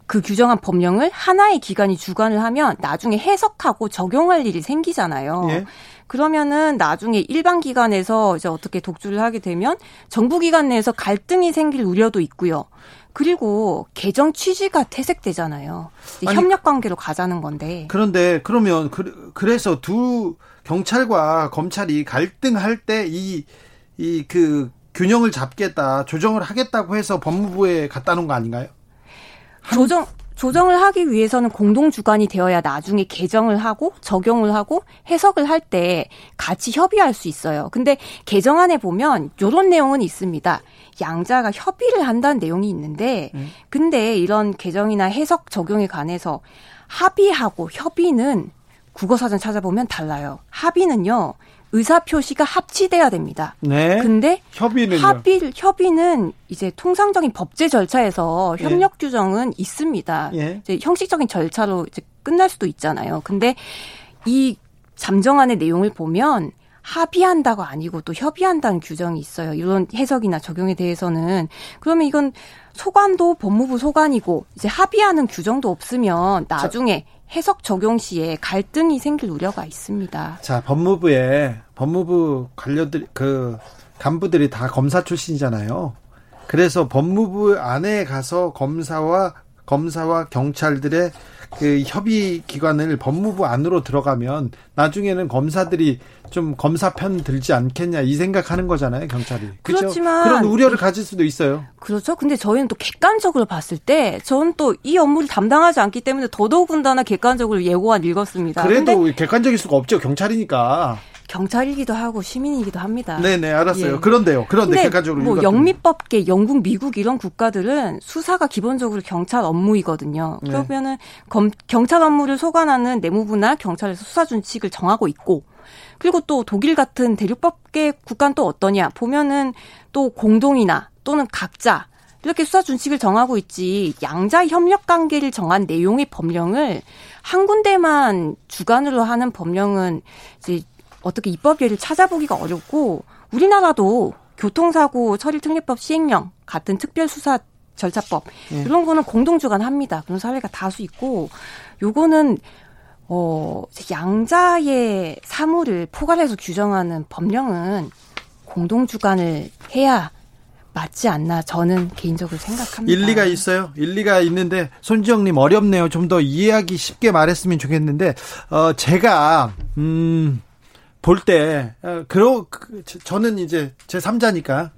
Speaker 4: 그 규정한 법령을 하나의 기관이 주관을 하면 나중에 해석하고 적용할 일이 생기잖아요. 예. 그러면은 나중에 일반 기관에서 이제 어떻게 독주를 하게 되면 정부 기관 내에서 갈등이 생길 우려도 있고요. 그리고 개정 취지가 퇴색되잖아요. 아니, 협력 관계로 가자는 건데.
Speaker 1: 그런데 그러면 그, 그래서 두 경찰과 검찰이 갈등할 때 이 이 그 균형을 잡겠다, 조정을 하겠다고 해서 법무부에 놓은 거 아닌가요?
Speaker 4: 조정 조정을 하기 위해서는 공동 주관이 되어야 나중에 개정을 하고 적용을 하고 해석을 할 때 같이 협의할 수 있어요. 근데 개정안에 보면 요런 내용은 있습니다. 양자가 협의를 한다는 내용이 있는데 음. 근데 이런 개정이나 해석 적용에 관해서 합의하고 협의는 국어사전 찾아보면 달라요. 합의는요. 의사 표시가 합치돼야 됩니다. 네. 근데 협의는 합의 협의는 이제 통상적인 법제 절차에서 예. 협력 예. 규정은 있습니다. 예. 이제 형식적인 절차로 이제 끝날 수도 있잖아요. 근데 이 잠정안의 내용을 보면 합의한다가 아니고 또 협의한다는 규정이 있어요. 이런 해석이나 적용에 대해서는 그러면 이건 소관도 법무부 소관이고 이제 합의하는 규정도 없으면 나중에 자. 해석 적용 시에 갈등이 생길 우려가 있습니다.
Speaker 1: 자, 법무부에 법무부 관료들 그 간부들이 다 검사 출신이잖아요. 그래서 법무부 안에 가서 검사와 검사와 경찰들의 그 협의 기관을 법무부 안으로 들어가면 나중에는 검사들이 좀 검사 편 들지 않겠냐 이 생각하는 거잖아요 경찰이 그렇죠? 그렇지만 그런 우려를 가질 수도 있어요.
Speaker 4: 그렇죠. 근데 저희는 또 객관적으로 봤을 때 저는 또 이 업무를 담당하지 않기 때문에 더더군다나 객관적으로 예고안 읽었습니다.
Speaker 1: 그래도 객관적일 수가 없죠 경찰이니까.
Speaker 4: 경찰이기도 하고 시민이기도 합니다.
Speaker 1: 네네 알았어요. 예. 그런데요. 그런데 객관적으로
Speaker 4: 뭐 영미법계, 영국, 미국 이런 국가들은 수사가 기본적으로 경찰 업무이거든요. 네. 그러면은 검, 경찰 업무를 소관하는 내무부나 경찰에서 수사 준칙을 정하고 있고 그리고 또 독일 같은 대륙법계 국가는 또 어떠냐 보면은 또 공동이나 또는 각자 이렇게 수사 준칙을 정하고 있지 양자 협력 관계를 정한 내용의 법령을 한 군데만 주관으로 하는 법령은 이제 어떻게 입법계를 찾아보기가 어렵고 우리나라도 교통사고 처리 특례법 시행령 같은 특별수사 절차법 예. 이런 거는 공동 주관합니다. 그런 사례가 다수 있고 요거는 어, 양자의 사물을 포괄해서 규정하는 법령은 공동 주관을 해야 맞지 않나 저는 개인적으로 생각합니다.
Speaker 1: 일리가 있어요. 일리가 있는데 손지영님 어렵네요. 좀 더 이해하기 쉽게 말했으면 좋겠는데 어 제가 음. 볼 때, 어, 그러, 그, 저는 이제 제 3자니까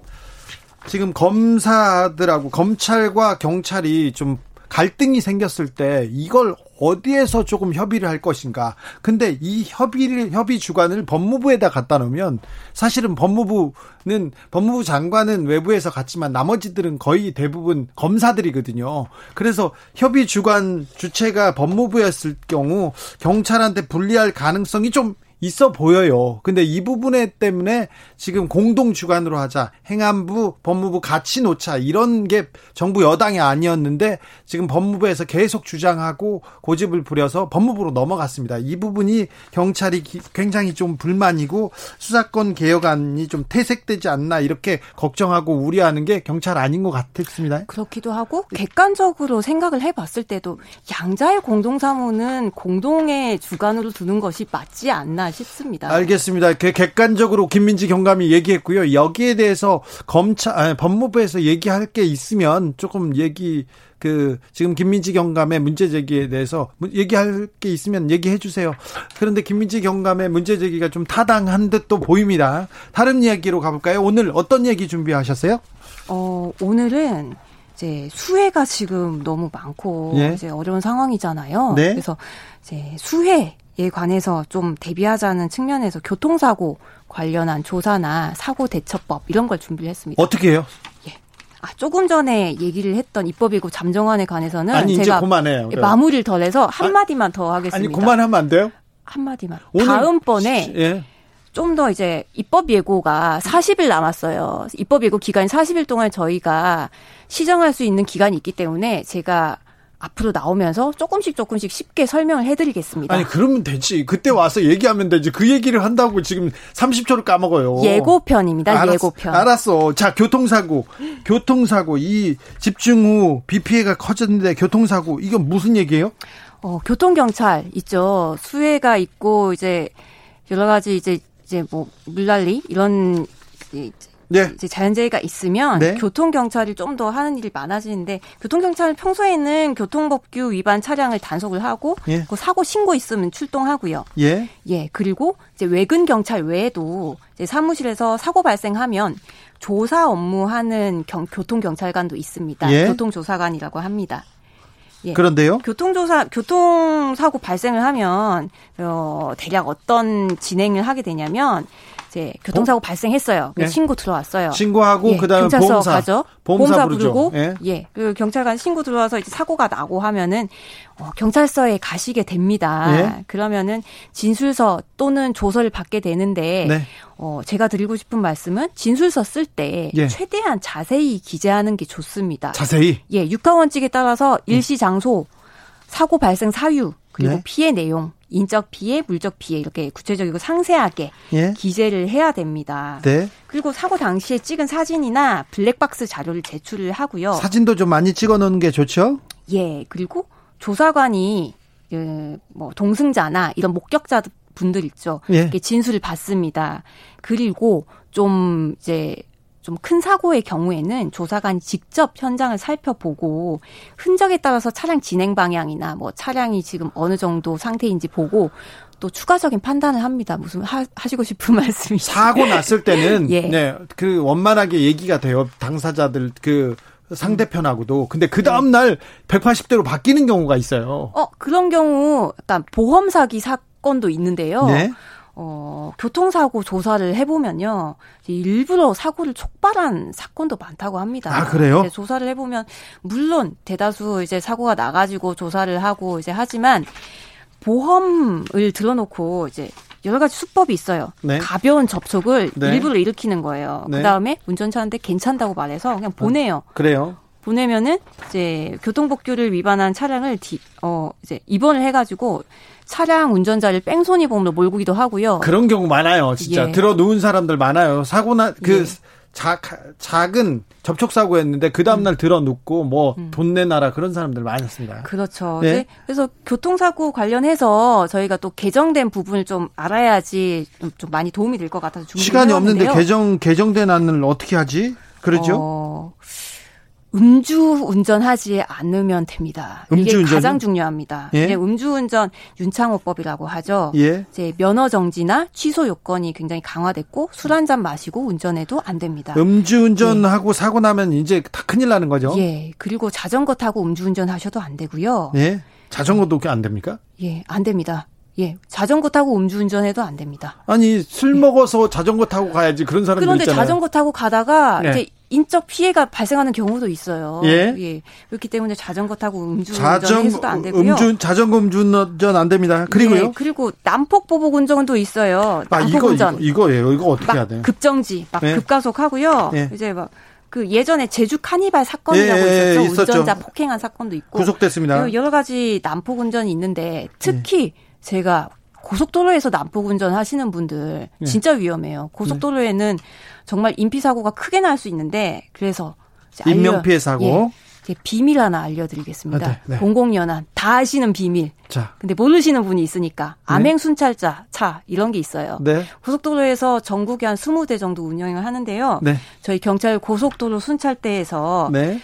Speaker 1: 지금 검사들하고 검찰과 경찰이 좀 갈등이 생겼을 때 이걸 어디에서 조금 협의를 할 것인가. 근데 이 협의를, 협의 주관을 법무부에다 갖다 놓으면 사실은 법무부는, 법무부 장관은 외부에서 갔지만 나머지들은 거의 대부분 검사들이거든요. 그래서 협의 주관 주체가 법무부였을 경우 경찰한테 불리할 가능성이 좀 있어 보여요. 근데 이 부분에 때문에 지금 공동 주관으로 하자. 행안부, 법무부 같이 놓자. 이런 게 정부 여당이 아니었는데 지금 법무부에서 계속 주장하고 고집을 부려서 법무부로 넘어갔습니다. 이 부분이 경찰이 굉장히 좀 불만이고 수사권 개혁안이 좀 퇴색되지 않나 이렇게 걱정하고 우려하는 게 경찰 아닌 것 같았습니다.
Speaker 4: 그렇기도 하고 객관적으로 생각을 해봤을 때도 양자의 공동사무는 공동의 주관으로 두는 것이 맞지 않나 싶습니다.
Speaker 1: 알겠습니다. 그 객관적으로 김민지 경감이 얘기했고요. 여기에 대해서 검찰 아니, 법무부에서 얘기할 게 있으면 조금 얘기 그 지금 김민지 경감의 문제 제기에 대해서 얘기할 게 있으면 얘기해 주세요. 그런데 김민지 경감의 문제 제기가 좀 타당한 듯도 보입니다. 다른 이야기로 가볼까요? 오늘 어떤 얘기 준비하셨어요?
Speaker 4: 어 오늘은 이제 수해가 지금 너무 많고 예? 이제 어려운 상황이잖아요. 네? 그래서 이제 수해 에 관해서 좀 대비하자는 측면에서 교통사고 관련한 조사나 사고 대처법 이런 걸 준비를 했습니다.
Speaker 1: 어떻게 해요? 예.
Speaker 4: 아, 조금 전에 얘기를 했던 입법이고 잠정안에 관해서는
Speaker 1: 아니,
Speaker 4: 제가
Speaker 1: 그만해요.
Speaker 4: 마무리를 더 해서 한 마디만 더 하겠습니다.
Speaker 1: 아니 그만하면 안 돼요?
Speaker 4: 한 마디만. 다음번에 예. 좀더 이제 입법 예고가 40일 남았어요. 입법 예고 기간이 40일 동안 저희가 시정할 수 있는 기간이 있기 때문에 제가 앞으로 나오면서 조금씩 조금씩 쉽게 설명을 해드리겠습니다.
Speaker 1: 아니 그러면 되지. 그때 와서 얘기하면 되지. 그 얘기를 한다고 지금 30초를 까먹어요.
Speaker 4: 예고편입니다. 알았, 예고편.
Speaker 1: 알았어. 자 교통사고, 교통사고 이 집중 후 비 피해가 커졌는데 교통사고 이건 무슨 얘기예요?
Speaker 4: 어 교통경찰 있죠. 수해가 있고 이제 여러 가지 이제 이제 뭐 물난리 이런 네. 이제 자연재해가 있으면 네. 교통 경찰이 좀 더 하는 일이 많아지는데 교통 경찰은 평소에는 교통법규 위반 차량을 단속을 하고 예. 그 사고 신고 있으면 출동하고요.
Speaker 1: 예.
Speaker 4: 예. 그리고 이제 외근 경찰 외에도 이제 사무실에서 사고 발생하면 조사 업무하는 경, 교통 경찰관도 있습니다. 예. 교통 조사관이라고 합니다.
Speaker 1: 예. 그런데요?
Speaker 4: 교통조사, 교통사고 발생을 하면, 어, 대략 어떤 진행을 하게 되냐면, 이제 교통사고 어? 발생했어요. 네. 신고 들어왔어요.
Speaker 1: 신고하고 예, 그다음에 경찰서 보험사 가죠.
Speaker 4: 보험사, 보험사 부르고 예. 예. 그 경찰관 신고 들어와서 이제 사고가 나고 하면은 어, 경찰서에 가시게 됩니다. 예. 그러면은 진술서 또는 조서를 받게 되는데 네. 어, 제가 드리고 싶은 말씀은 진술서 쓸때 예. 최대한 자세히 기재하는 게 좋습니다.
Speaker 1: 자세히?
Speaker 4: 예, 육하 원칙에 따라서 일시 장소, 사고 발생 사유, 그리고 네. 피해 내용, 인적 피해, 물적 피해 이렇게 구체적이고 상세하게 예? 기재를 해야 됩니다.
Speaker 1: 네.
Speaker 4: 그리고 사고 당시에 찍은 사진이나 블랙박스 자료를 제출을 하고요.
Speaker 1: 사진도 좀 많이 찍어 놓는 게 좋죠?
Speaker 4: 예. 그리고 조사관이 그뭐 동승자나 이런 목격자 분들 있죠. 예. 진술을 받습니다. 그리고 좀 이제 좀 큰 사고의 경우에는 조사관이 직접 현장을 살펴보고 흔적에 따라서 차량 진행 방향이나 뭐 차량이 지금 어느 정도 상태인지 보고 또 추가적인 판단을 합니다. 무슨 하, 시고 싶은 말씀이
Speaker 1: 사고 났을 때는 예. 네, 그 원만하게 얘기가 돼요. 당사자들 그 상대편하고도. 근데 그 다음 날 180대로 바뀌는 경우가 있어요.
Speaker 4: 어, 그런 경우 약간 보험 사기 사건도 있는데요. 네. 어, 교통사고 조사를 해보면요. 일부러 사고를 촉발한 사건도 많다고 합니다.
Speaker 1: 아, 그래요?
Speaker 4: 조사를 해보면, 물론 대다수 이제 사고가 나가지고 조사를 하고 이제 하지만, 보험을 들어놓고 이제 여러 가지 수법이 있어요. 네. 가벼운 접촉을 네. 일부러 일으키는 거예요. 네. 그 다음에 운전차한테 괜찮다고 말해서 그냥 보내요.
Speaker 1: 어, 그래요?
Speaker 4: 보내면은 이제 교통법규를 위반한 차량을 디, 어 이제 입원을 해가지고 차량 운전자를 뺑소니 보험으로 몰기도 하고요.
Speaker 1: 그런 경우 많아요, 진짜 예. 들어 누운 사람들 많아요. 사고나 그 예. 자, 작은 접촉 사고였는데 그 다음 날 음. 들어 눕고 뭐돈 음. 내놔라 그런 사람들 많았습니다.
Speaker 4: 그렇죠. 네? 그래서 교통사고 관련해서 저희가 또 개정된 부분을 좀 알아야지 좀, 좀 많이 도움이 될 것 같아서
Speaker 1: 시간이 없는데 개정 개정된 안을 어떻게 하지? 그러죠? 어,
Speaker 4: 음주 운전하지 않으면 됩니다. 음주 이게 가장 중요합니다. 예? 이게 음주운전 윤창호법이라고 하죠. 예? 이제 면허 정지나 취소 요건이 굉장히 강화됐고 술 한 잔 마시고 운전해도 안 됩니다.
Speaker 1: 음주운전하고 예. 사고 나면 이제 다 큰일 나는 거죠.
Speaker 4: 예. 그리고 자전거 타고 음주운전 하셔도 안 되고요.
Speaker 1: 예. 자전거도 안 됩니까?
Speaker 4: 예, 안 됩니다. 예, 자전거 타고 음주운전해도 안 됩니다.
Speaker 1: 아니 술 예. 먹어서 자전거 타고 가야지 그런 사람들
Speaker 4: 그런데
Speaker 1: 있잖아요.
Speaker 4: 자전거 타고 가다가 네. 이제 인적 피해가 발생하는 경우도 있어요. 예. 예. 그렇기 때문에 자전거 타고 음주운전 해서도 안 되고요.
Speaker 1: 음주 자전거 음주운전 안 됩니다. 그리고요. 예,
Speaker 4: 그리고 난폭 보복 운전도 있어요.
Speaker 1: 아, 난폭 이거, 운전. 이거 예요 이거 어떻게 해야 돼요?
Speaker 4: 급정지, 막 예. 급가속하고요. 예. 이제 막 그 예전에 제주 카니발 사건이라고 예, 예, 있었죠. 있었죠. 운전자 폭행한 사건도 있고
Speaker 1: 구속됐습니다.
Speaker 4: 여러 가지 난폭 운전이 있는데 특히 제가 고속도로에서 난폭 운전하시는 분들 네. 진짜 위험해요. 고속도로에는 정말 인피 사고가 크게 날 수 있는데 그래서
Speaker 1: 인명 피해 사고
Speaker 4: 예, 비밀 하나 알려드리겠습니다. 아, 네, 네. 공공연한 다 아시는 비밀. 자. 근데 모르시는 분이 있으니까 네. 암행 순찰자 차 이런 게 있어요. 네. 고속도로에서 전국에 한 20대 정도 운영을 하는데요. 네. 저희 경찰 고속도로 순찰대에서 네.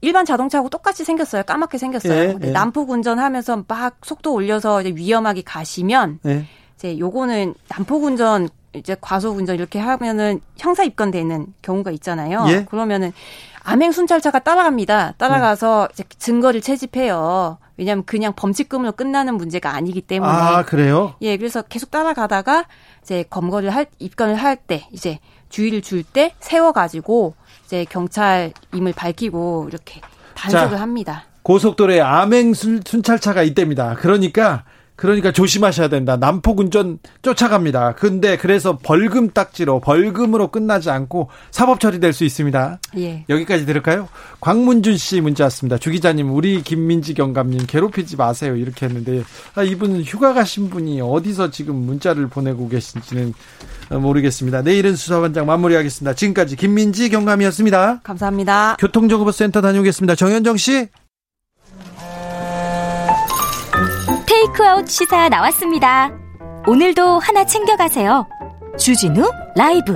Speaker 4: 일반 자동차하고 똑같이 생겼어요. 까맣게 생겼어요. 예, 예. 난폭 운전하면서 막 속도 올려서 이제 위험하게 가시면 예. 이제 요거는 난폭 운전 이제 과속 운전 이렇게 하면은 형사 입건되는 경우가 있잖아요. 예. 그러면은 암행 순찰차가 따라갑니다. 따라가서 네. 이제 증거를 채집해요. 왜냐하면 그냥 범칙금으로 끝나는 문제가 아니기 때문에.
Speaker 1: 아 그래요?
Speaker 4: 예, 그래서 계속 따라가다가 이제 검거를 할 입건을 할 때 이제 주의를 줄 때 세워가지고 이제 경찰임을 밝히고 이렇게 단속을 자, 합니다.
Speaker 1: 고속도로에 암행 순찰차가 있답니다. 그러니까 그러니까 조심하셔야 된다. 남폭 운전 쫓아갑니다. 근데 그래서 벌금 딱지로 벌금으로 끝나지 않고 사법 처리될 수 있습니다. 예. 여기까지 들을까요? 광문준 씨 문자 왔습니다. 주 기자님, 우리 김민지 경감님 괴롭히지 마세요. 이렇게 했는데 아, 이분 휴가 가신 분이 어디서 지금 문자를 보내고 계신지는 모르겠습니다. 내일은 수사반장 마무리하겠습니다. 지금까지 김민지 경감이었습니다.
Speaker 4: 감사합니다.
Speaker 1: 교통정보센터 다녀오겠습니다. 정현정 씨.
Speaker 5: 테이크아웃 시사 나왔습니다. 오늘도 하나 챙겨가세요. 주진우 라이브.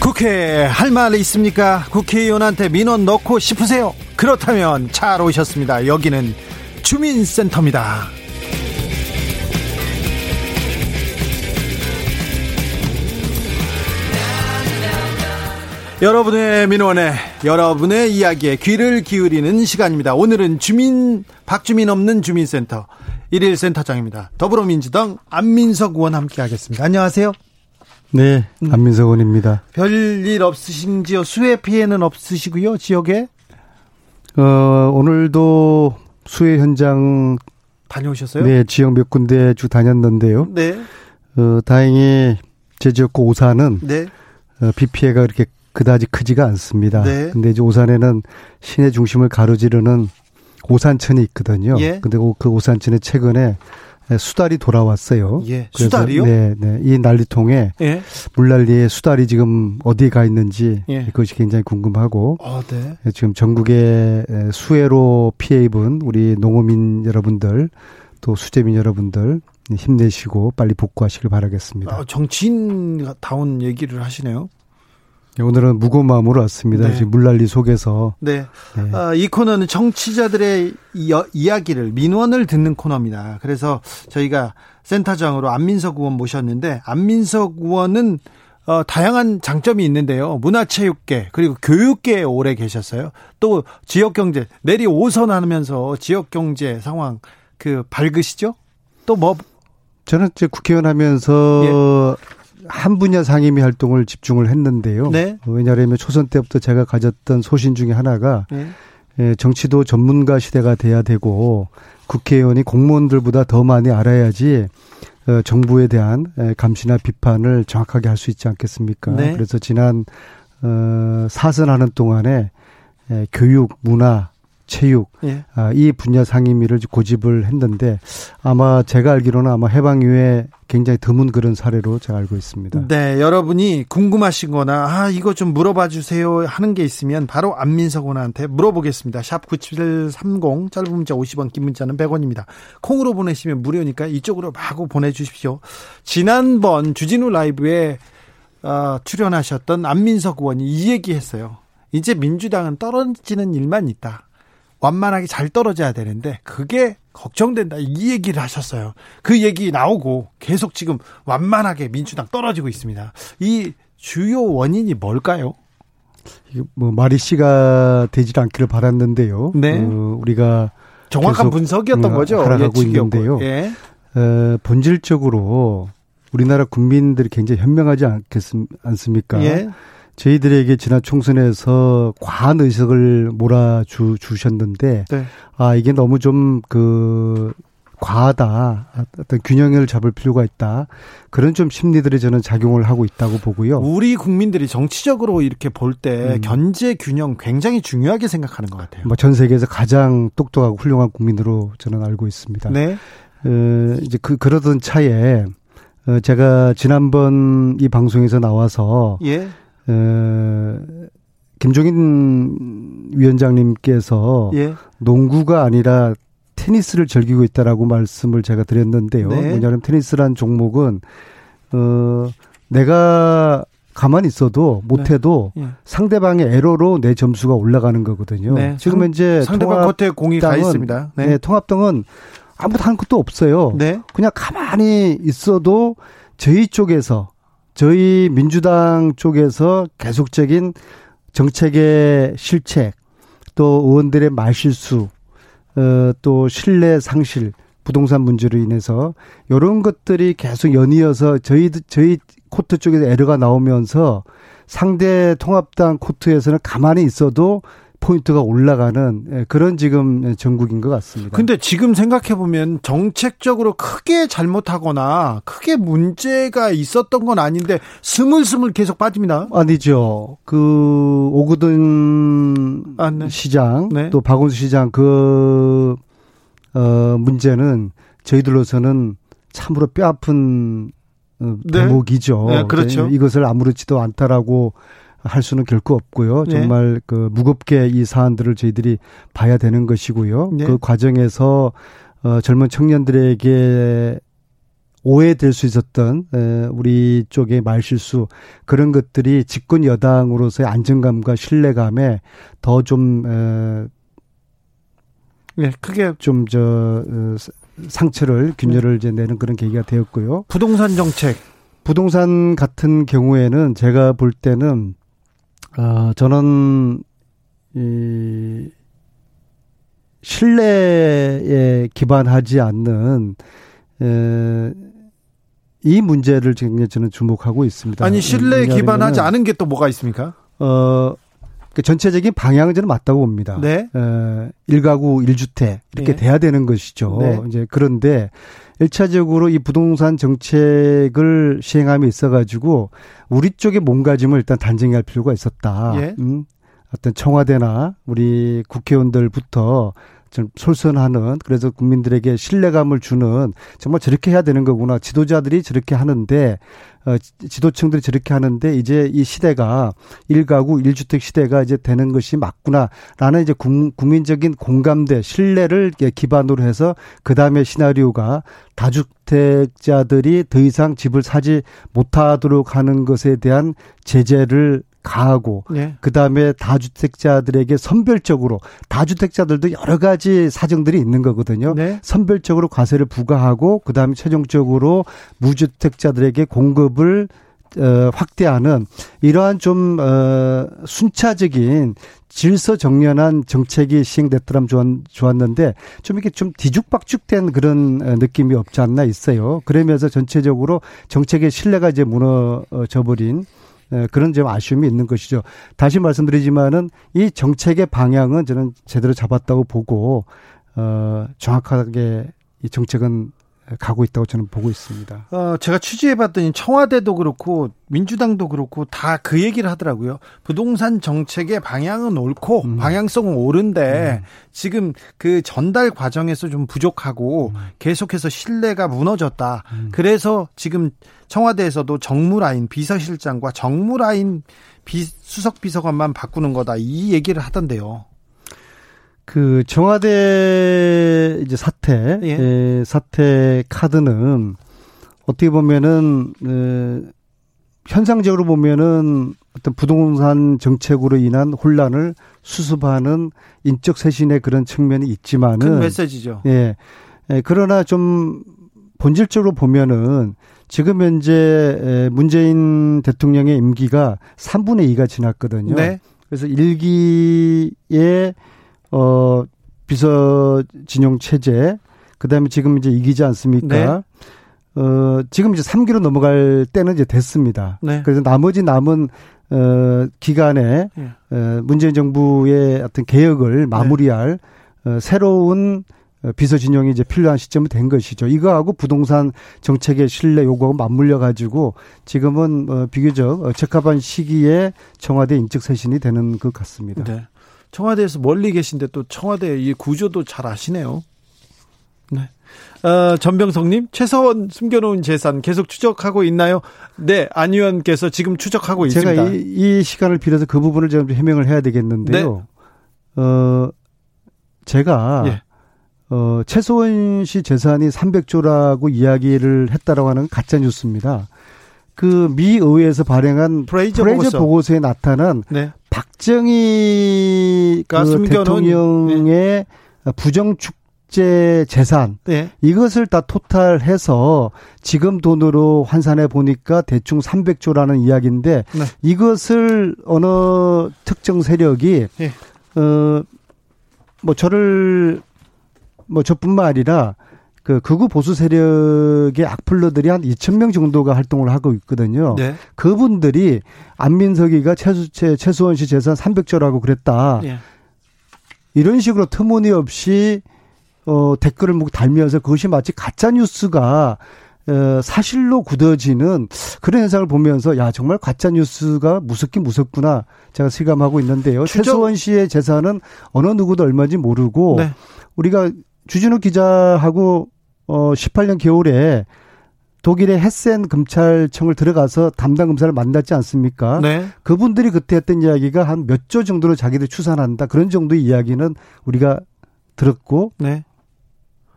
Speaker 1: 국회 할말 있습니까? 국회의원한테 민원 넣고 싶으세요? 그렇다면 잘 오셨습니다. 여기는 주민센터입니다. 여러분의 민원에 여러분의 이야기에 귀를 기울이는 시간입니다. 오늘은 주민 박주민 없는 주민센터 1일 센터장입니다. 더불어민주당 안민석 의원 함께 하겠습니다. 안녕하세요.
Speaker 6: 네, 안민석 의원입니다.
Speaker 1: 별일 없으신지요? 수해 피해는 없으시고요, 지역에?
Speaker 6: 어, 오늘도 수해 현장
Speaker 1: 다녀오셨어요?
Speaker 6: 네, 지역 몇 군데 주 다녔는데요. 네. 어, 다행히 제 지역구 오산은 네. 어, 비 피해가 그렇게 그다지 크지가 않습니다. 네. 근데 이제 오산에는 시내 중심을 가로지르는 오산천이 있거든요. 예. 근데 그 오산천에 최근에 네, 수달이 돌아왔어요.
Speaker 1: 예. 수달이요?
Speaker 6: 네, 네. 이 난리통에 예. 물난리에 수달이 지금 어디에 가 있는지 예. 그것이 굉장히 궁금하고 아, 네. 네 지금 전국에 수해로 피해 입은 우리 농어민 여러분들 또 수재민 여러분들 힘내시고 빨리 복구하시길 바라겠습니다.
Speaker 1: 아, 정치인 다운 얘기를 하시네요.
Speaker 6: 네, 오늘은 무거운 마음으로 왔습니다. 네. 지금 물난리 속에서.
Speaker 1: 네. 네. 아, 이 코너는 정치자들의 이, 야기를 민원을 듣는 코너입니다. 그래서 저희가 센터장으로 안민석 의원 모셨는데 안민석 의원은 어, 다양한 장점이 있는데요. 문화체육계 그리고 교육계에 오래 계셨어요. 또 지역경제 내리 오선 하면서 지역경제 상황 그 밝으시죠? 또 뭐?
Speaker 6: 저는 이제 국회의원 하면서 예. 한 분야 상임위 활동을 집중을 했는데요. 네. 왜냐하면 초선 때부터 제가 가졌던 소신 중에 하나가 네. 예, 정치도 전문가 시대가 돼야 되고 국회의원이 공무원들보다 더 많이 알아야지 어, 정부에 대한 감시나 비판을 정확하게 할 수 있지 않겠습니까? 네. 그래서 지난 어, 사선하는 동안에 교육, 문화, 체육 예. 아, 이 분야 상임위를 고집을 했는데 아마 제가 알기로는 아마 해방 이후에 굉장히 드문 그런 사례로 제가 알고 있습니다.
Speaker 1: 네, 여러분이 궁금하신거나 아 이거 좀 물어봐 주세요 하는 게 있으면 바로 안민석 의원한테 물어보겠습니다. 샵 9730 짧은 문자 50원 긴 문자는 100원입니다. 콩으로 보내시면 무료니까 이쪽으로 마구 보내주십시오. 지난번 주진우 라이브에 어, 출연하셨던 안민석 의원이 이 얘기했어요. 이제 민주당은 떨어지는 일만 있다. 완만하게 잘 떨어져야 되는데 그게 걱정된다 이 얘기를 하셨어요. 그 얘기 나오고 계속 지금 완만하게 민주당 떨어지고 있습니다. 이 주요 원인이 뭘까요?
Speaker 6: 뭐 말이 씨가 되질 않기를 바랐는데요. 네. 어, 우리가
Speaker 1: 정확한 분석이었던 음, 거죠.
Speaker 6: 하락하고 있는데요. 예. 어, 본질적으로 우리나라 국민들이 굉장히 현명하지 않겠습, 않습니까? 예. 저희들에게 지난 총선에서 과한 의석을 몰아주 주셨는데 네. 아 이게 너무 좀그 과하다 어떤 균형을 잡을 필요가 있다 그런 좀 심리들이 저는 작용을 하고 있다고 보고요.
Speaker 1: 우리 국민들이 정치적으로 이렇게 볼때 음. 견제 균형 굉장히 중요하게 생각하는 것 같아요.
Speaker 6: 뭐 전 세계에서 가장 똑똑하고 훌륭한 국민으로 저는 알고 있습니다. 네. 어, 이제 그 그러던 차에 어, 제가 지난번 이 방송에서 나와서 예. 에, 김종인 위원장님께서 예. 농구가 아니라 테니스를 즐기고 있다라고 말씀을 제가 드렸는데요. 네. 뭐냐면 테니스란 종목은 어 내가 가만히 있어도 못해도 네. 예. 상대방의 에러로 내 점수가 올라가는 거거든요. 네. 지금 이제
Speaker 1: 상대방 겉에 공이 가 있습니다.
Speaker 6: 네. 네, 통합당은 아무도 한 것도 없어요. 네. 그냥 가만히 있어도 저희 쪽에서 저희 민주당 쪽에서 계속적인 정책의 실책, 또 의원들의 말실수, 어, 또 신뢰 상실, 부동산 문제로 인해서 이런 것들이 계속 연이어서 저희 저희 코트 쪽에서 에러가 나오면서 상대 통합당 코트에서는 가만히 있어도 포인트가 올라가는 예, 그런 지금 전국인 것 같습니다.
Speaker 1: 근데 지금 생각해 보면 정책적으로 크게 잘못하거나 크게 문제가 있었던 건 아닌데 스물스물 계속 빠집니다.
Speaker 6: 아니죠. 그 오구든 아, 네. 시장 네. 또 박원수 시장 그 어, 문제는 저희들로서는 참으로 뼈 아픈 어, 네. 대목이죠. 네, 그렇죠. 이것을 아무렇지도 않다라고 할 수는 결코 없고요. 네. 정말 그 무겁게 이 사안들을 저희들이 봐야 되는 것이고요. 네. 그 과정에서 어 젊은 청년들에게 오해될 수 있었던 에, 우리 쪽의 말실수 그런 것들이 집권 여당으로서의 안정감과 신뢰감에 더좀 에, 네, 크게 좀저 어, 상처를 균열을 네. 이제 내는 그런 계기가 되었고요.
Speaker 1: 부동산 정책
Speaker 6: 부동산 같은 경우에는 제가 볼 때는 아, 저는 이 신뢰에 기반하지 않는 에, 이 문제를 지금 저는 주목하고 있습니다.
Speaker 1: 아니 신뢰에 기반하지 않은 게 또 뭐가 있습니까? 어,
Speaker 6: 그 전체적인 방향은 저는 맞다고 봅니다. 네. 에, 일가구 일주택 이렇게 네. 돼야 되는 것이죠. 네. 이제 그런데 1차적으로 이 부동산 정책을 시행함에 있어 가지고 우리 쪽의 몸가짐을 일단 단정할 필요가 있었다. 예. 음, 어떤 청와대나 우리 국회의원들부터 좀 솔선하는 그래서 국민들에게 신뢰감을 주는 정말 저렇게 해야 되는 거구나. 지도자들이 저렇게 하는데 어, 지도층들이 저렇게 하는데 이제 이 시대가 일가구 일주택 시대가 이제 되는 것이 맞구나라는 이제 국민적인 공감대 신뢰를 기반으로 해서 그 다음에 시나리오가 다주택자들이 더 이상 집을 사지 못하도록 하는 것에 대한 제재를 가하고 네. 그다음에 다주택자들에게 선별적으로 다주택자들도 여러 가지 사정들이 있는 거거든요. 네. 선별적으로 과세를 부과하고 그다음에 최종적으로 무주택자들에게 공급을 어, 확대하는 이러한 좀 어, 순차적인 질서 정연한 정책이 시행됐더라면 좋았, 좋았는데 좀 이렇게 좀 뒤죽박죽된 그런 어, 느낌이 없지 않나 있어요. 그러면서 전체적으로 정책의 신뢰가 이제 무너져 버린 예, 그런 좀 아쉬움이 있는 것이죠. 다시 말씀드리지만은 이 정책의 방향은 저는 제대로 잡았다고 보고 어 정확하게 이 정책은 가고 있다고 저는 보고 있습니다.
Speaker 1: 어, 제가 취재해봤더니 청와대도 그렇고 민주당도 그렇고 다 그 얘기를 하더라고요. 부동산 정책의 방향은 옳고 음. 방향성은 옳은데 음. 지금 그 전달 과정에서 좀 부족하고 음. 계속해서 신뢰가 무너졌다. 음. 그래서 지금 청와대에서도 정무라인 비서실장과 정무라인 비, 수석 비서관만 바꾸는 거다 이 얘기를 하던데요.
Speaker 6: 그 청와대 이제 사태 예. 예. 사태 카드는 어떻게 보면은 어, 현상적으로 보면은 어떤 부동산 정책으로 인한 혼란을 수습하는 인적 쇄신의 그런 측면이 있지만은 큰
Speaker 1: 메시지죠.
Speaker 6: 예. 예. 그러나 좀 본질적으로 보면은 지금 현재 문재인 대통령의 임기가 3분의 2가 지났거든요. 네. 그래서 1기에 어 비서 진용 체제 그 다음에 지금 이제 이기지 않습니까? 네. 어 지금 이제 3기로 넘어갈 때는 이제 됐습니다. 네. 그래서 나머지 남은 어 기간에 네. 어 문재인 정부의 어떤 개혁을 마무리할 네. 어 새로운 어, 비서 진영이 이제 필요한 시점이 된 것이죠. 이거하고 부동산 정책의 신뢰 요구하고 맞물려 가지고 지금은 어 비교적 어, 적합한 시기에 청와대 인적 쇄신이 되는 것 같습니다. 네.
Speaker 1: 청와대에서 멀리 계신데 또 청와대 이 구조도 잘 아시네요. 네. 어, 전병성님, 최서원 숨겨놓은 재산 계속 추적하고 있나요? 네, 안 의원께서 지금 추적하고
Speaker 6: 제가
Speaker 1: 있습니다.
Speaker 6: 제가 이, 이, 시간을 빌어서 그 부분을 좀 해명을 해야 되겠는데요. 네. 어, 제가 예. 어, 최소원 씨 재산이 300조라고 이야기를 했다라고 하는 가짜 뉴스입니다. 그 미 의회에서 발행한 프레이저, 프레이저 보고서. 에 나타난 네. 박정희 그 대통령의 네. 부정 축제 재산 네. 이것을 다 토탈해서 지금 돈으로 환산해 보니까 대충 300조라는 이야기인데 네. 이것을 어느 특정 세력이 네. 어뭐 저를 뭐 저뿐만 아니라 그 극우 보수 세력의 악플러들이 한 2천 명 정도가 활동을 하고 있거든요. 네. 그분들이 안민석이가 최수 최, 최수원 씨 재산 300조라고 그랬다. 네. 이런 식으로 터무니없이 어 댓글을 뭐 달면서 그것이 마치 가짜 뉴스가 어, 사실로 굳어지는 그런 현상을 보면서 야 정말 가짜 뉴스가 무섭긴 무섭구나 제가 실감하고 있는데요. 추적... 최수원 씨의 재산은 어느 누구도 얼마인지 모르고 네. 우리가 주진우 기자하고 어 18년 겨울에 독일의 헤센 검찰청을 들어가서 담당 검사를 만났지 않습니까? 네. 그분들이 그때 했던 이야기가 한 몇 조 정도로 자기들 추산한다. 그런 정도의 이야기는 우리가 들었고 네.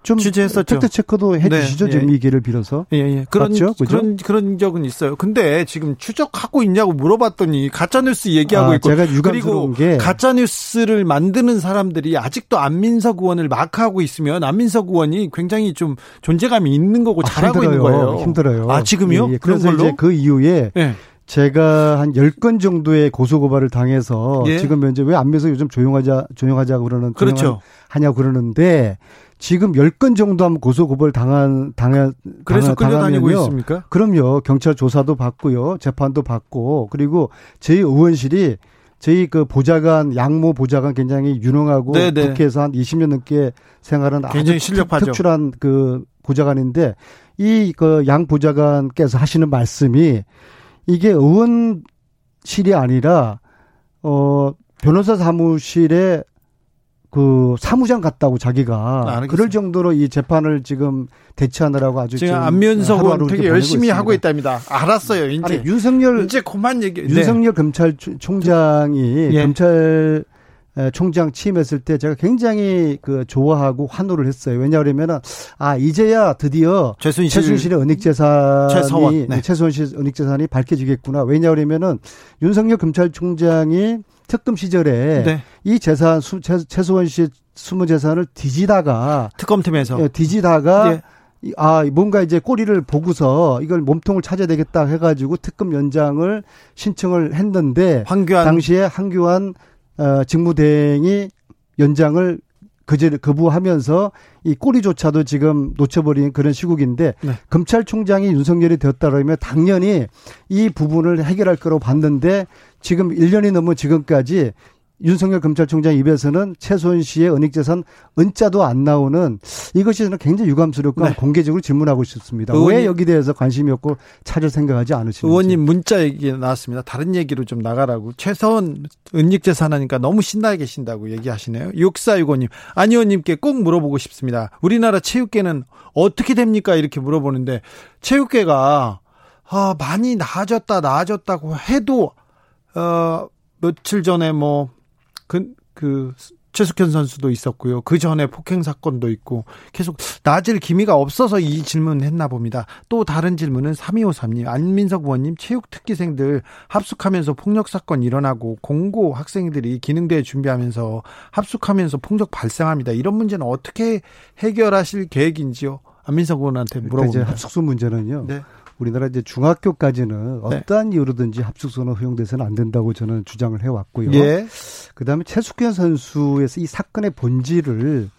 Speaker 6: 좀 취재했었죠. 팩트 체크도 해주시죠. 네, 지금 예. 이 기회를 빌어서.
Speaker 1: 예, 예. 그런 맞죠? 그런 그런 적은 있어요. 근데 지금 추적하고 있냐고 물어봤더니 가짜 뉴스 얘기하고 아, 있고 제가 그리고 게 가짜 뉴스를 만드는 사람들이 아직도 안민석 의원을 마크하고 있으면 안민석 의원이 굉장히 좀 존재감이 있는 거고 아, 잘하고 힘들어요. 있는 거예요.
Speaker 6: 힘들어요.
Speaker 1: 아 지금요?
Speaker 6: 예, 예. 그래서 이제 그 이후에. 예. 제가 한 10건 정도의 고소고발을 당해서 예. 지금 현재 왜 안민석 요즘 조용하자 조용하자 그러는
Speaker 1: 그렇죠.
Speaker 6: 하냐 그러는데 지금 10건 정도 하면 고소고발 당한 당한
Speaker 1: 그래서 끌려다니고 있습니까?
Speaker 6: 그럼요. 경찰 조사도 받고요. 재판도 받고 그리고 저희 의원실이 저희 그 보좌관 양모 보좌관 굉장히 유능하고 네네. 네. 국회에서 한 20년 넘게 생활한
Speaker 1: 굉장히 실력파죠.
Speaker 6: 특출한 그 보좌관인데 이 그 양 보좌관께서 하시는 말씀이 이게 의원실이 아니라 어 변호사 사무실에 그 사무장 같다고 자기가 아, 그럴 정도로 이 재판을 지금 대처하느라고 아주
Speaker 1: 지금 안면석 의원 되게 열심히 하고 있답니다. 알았어요. 이제 아니,
Speaker 6: 윤석열
Speaker 1: 이제 그만 얘기.
Speaker 6: 네. 윤석열 네. 검찰총장이 예. 검찰 총장 취임했을 때 제가 굉장히 그 좋아하고 환호를 했어요. 왜냐하면은 아 이제야 드디어 최순실, 최순실의 은닉 재산이 최서원, 네. 최순실 은닉 재산이 밝혀지겠구나. 왜냐하면은 윤석열 검찰총장이 특검 시절에 네. 이 재산 수, 최, 최소원 씨의 숨은 재산을 뒤지다가
Speaker 1: 특검팀에서
Speaker 6: 예, 뒤지다가 예. 아 뭔가 이제 꼬리를 보고서 이걸 몸통을 찾아야 되겠다 해가지고 특검 연장을 신청을 했는데 황교안 당시에 황교안 어, 직무대행이 연장을 그제 거부하면서 이 꼬리조차도 지금 놓쳐버린 그런 시국인데 네. 검찰총장이 윤석열이 되었다 그러면 당연히 이 부분을 해결할 거라고 봤는데 지금 1년이 넘은 지금까지 윤석열 검찰총장 입에서는 최소은 씨의 은닉재산 은자도 안 나오는 이것이 저는 굉장히 유감스럽고 네. 공개적으로 질문하고 싶습니다. 의원님, 왜 여기 대해서 관심이 없고 찾을 생각하지 않으시는지.
Speaker 1: 의원님 문자 얘기 나왔습니다. 다른 얘기로 좀 나가라고. 최소은 은닉재산 하니까 너무 신나게 계신다고 얘기하시네요. 6465님, 안 의원님께 꼭 물어보고 싶습니다. 우리나라 체육계는 어떻게 됩니까? 이렇게 물어보는데 체육계가 아, 많이 나아졌다, 나아졌다고 해도 어, 며칠 전에 뭐 그, 그, 최숙현 선수도 있었고요. 그 전에 폭행 사건도 있고 계속 나아질 기미가 없어서 이 질문 했나 봅니다. 또 다른 질문은 3253님, 안민석 의원님 체육 특기생들 합숙하면서 폭력 사건 일어나고 공고 학생들이 기능대회 준비하면서 합숙하면서 폭력 발생합니다. 이런 문제는 어떻게 해결하실 계획인지요? 안민석 의원한테 물어봅니다.
Speaker 6: 합숙소 문제는요. 네. 우리나라 이제 중학교까지는 네. 어떠한 이유로든지 합숙소는 허용돼서는 안 된다고 저는 주장을 해왔고요. 예. 그다음에 최숙현 선수에서 이 사건의 본질을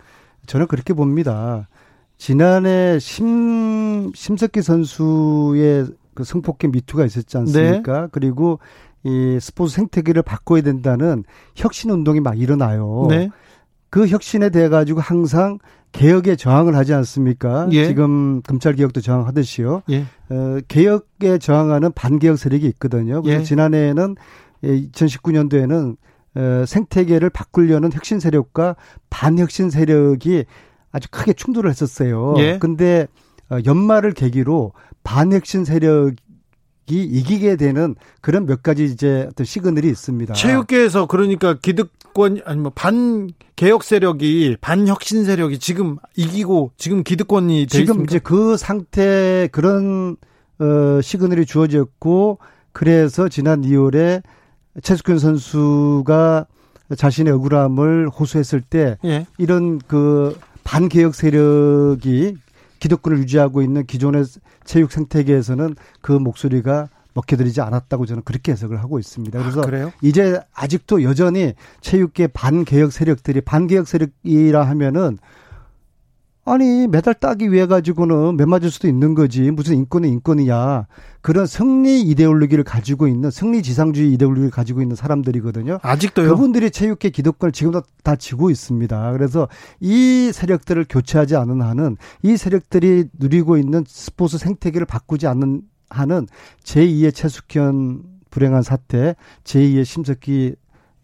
Speaker 6: 저는 그렇게 봅니다. 지난해 심 심석기 선수의 그 성폭행 미투가 있었지 않습니까? 네. 그리고 이 스포츠 생태계를 바꿔야 된다는 혁신 운동이 막 일어나요. 네. 그 혁신에 대해 가지고 항상 개혁에 저항을 하지 않습니까? 예. 지금 검찰 개혁도 저항하듯이요. 예. 어, 개혁에 저항하는 반개혁 세력이 있거든요. 그래서 예. 지난해에는 2019년도에는 어, 생태계를 바꾸려는 혁신 세력과 반혁신 세력이 아주 크게 충돌을 했었어요. 예. 근데 어, 연말을 계기로 반혁신 세력 이 이기게 되는 그런 몇 가지 이제 어떤 시그널이 있습니다.
Speaker 1: 체육계에서 그러니까 기득권 아니 뭐반 개혁 세력이 반혁신 세력이 지금 이기고 지금 기득권이
Speaker 6: 지금? 이제 그 상태 그런 어 시그널이 주어졌고 그래서 지난 2월에 최숙현 선수가 자신의 억울함을 호소했을 때 예. 이런 그 반개혁 세력이 기득권을 유지하고 있는 기존의 체육 생태계에서는 그 목소리가 먹혀들이지 않았다고 저는 그렇게 해석을 하고 있습니다. 그래서 아, 이제 아직도 여전히 체육계 반개혁 세력들이 반개혁 세력이라 하면은 아니 메달 따기 위해 가지고는 매 맞을 수도 있는 거지 무슨 인권은 인권이야 그런 승리 이데올로기를 가지고 있는 승리 지상주의 이데올로기를 가지고 있는 사람들이거든요.
Speaker 1: 아직도요?
Speaker 6: 그분들이 체육계 기득권을 지금도 다 지고 있습니다. 그래서 이 세력들을 교체하지 않은 한은 이 세력들이 누리고 있는 스포츠 생태계를 바꾸지 않는 하는 제2의 최숙현 불행한 사태, 제2의 심석기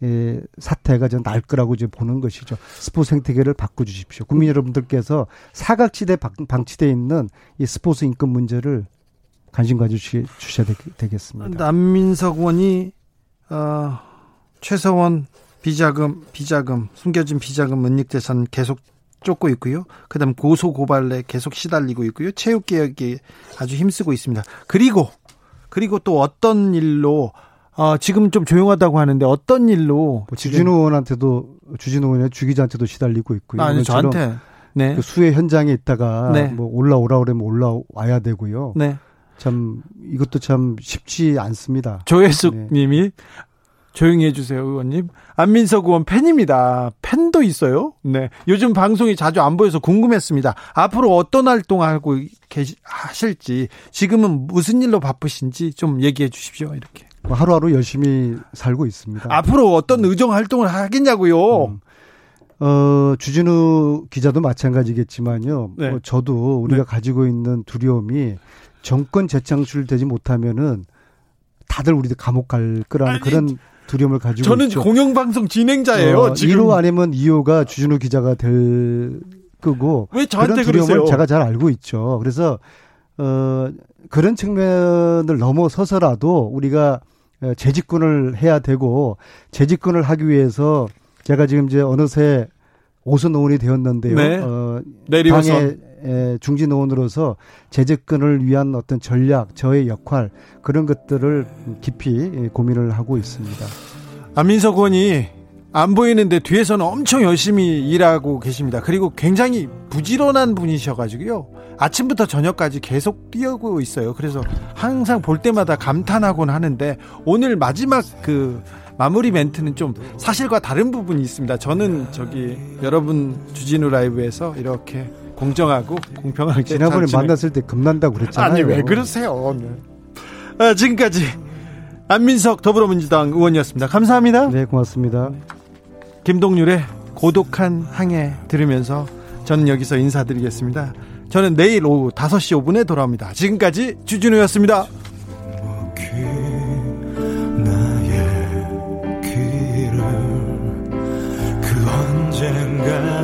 Speaker 6: 예, 사태가 전 날 거라고 이제 보는 것이죠. 스포츠 생태계를 바꿔주십시오. 국민 여러분들께서 사각지대 방치돼 있는 이 스포츠 인권 문제를 관심 가져주셔야 되겠습니다.
Speaker 1: 남민석 의원이 어, 최서원 비자금, 비자금, 숨겨진 비자금 은닉재산 계속 쫓고 있고요. 그다음 고소 고발에 계속 시달리고 있고요. 체육 개혁에 아주 힘쓰고 있습니다. 그리고 그리고 또 어떤 일로 어, 지금 좀 조용하다고 하는데 어떤 일로 뭐
Speaker 6: 주진우 의원한테도 주진우 의원의 주기자한테도 시달리고 있고요.
Speaker 1: 아니 저한테
Speaker 6: 네. 그 수해 현장에 있다가 네. 뭐 올라오라 그러면 올라와야 되고요. 네. 참 이것도 참 쉽지 않습니다.
Speaker 1: 조혜숙 네. 님이 조용히 해주세요, 의원님. 안민석 의원 팬입니다. 팬도 있어요. 네. 요즘 방송이 자주 안 보여서 궁금했습니다. 앞으로 어떤 활동하고 계시, 하실지, 지금은 무슨 일로 바쁘신지 좀 얘기해 주십시오, 이렇게.
Speaker 6: 뭐 하루하루 열심히 살고 있습니다.
Speaker 1: 앞으로 어떤 의정 활동을 하겠냐고요? 음.
Speaker 6: 어, 주진우 기자도 마찬가지겠지만요. 네. 뭐 저도 우리가 네. 가지고 있는 두려움이 정권 재창출되지 못하면은 다들 우리들 감옥 갈 거라는 아니, 그런 두려움을 가지고
Speaker 1: 저는
Speaker 6: 있죠.
Speaker 1: 공영방송 진행자예요.
Speaker 6: 어,
Speaker 1: 지금
Speaker 6: 1호 아니면 2호가 주진우 기자가 될 거고
Speaker 1: 왜 저한테
Speaker 6: 그런 두려움을
Speaker 1: 그러세요?
Speaker 6: 제가 잘 알고 있죠. 그래서 어 그런 측면을 넘어서서라도 우리가 어, 재집권을 해야 되고 재집권을 하기 위해서 제가 지금 이제 어느새 오선 의원이 되었는데요.
Speaker 1: 네.
Speaker 6: 어,
Speaker 1: 내리오선.
Speaker 6: 당의 에, 중진 의원으로서 재집권을 위한 어떤 전략, 저의 역할 그런 것들을 깊이 예, 고민을 하고 있습니다.
Speaker 1: 안민석 의원이 안 보이는데 뒤에서는 엄청 열심히 일하고 계십니다. 그리고 굉장히 부지런한 분이셔가지고요. 아침부터 저녁까지 계속 뛰고 있어요. 그래서 항상 볼 때마다 감탄하곤 하는데 오늘 마지막 그 마무리 멘트는 좀 사실과 다른 부분이 있습니다. 저는 저기 여러분 주진우 라이브에서 이렇게 공정하고 공평하게
Speaker 6: 지난번에
Speaker 1: 잘
Speaker 6: 만났을 때 겁난다고 그랬잖아요.
Speaker 1: 아니 왜 그러세요? 아, 지금까지 안민석 더불어민주당 의원이었습니다. 감사합니다.
Speaker 6: 네, 고맙습니다.
Speaker 1: 김동률의 고독한 항해 들으면서 저는 여기서 인사드리겠습니다. 저는 내일 오후 5시 5분에 돌아옵니다. 지금까지 주진우였습니다. 그 언젠가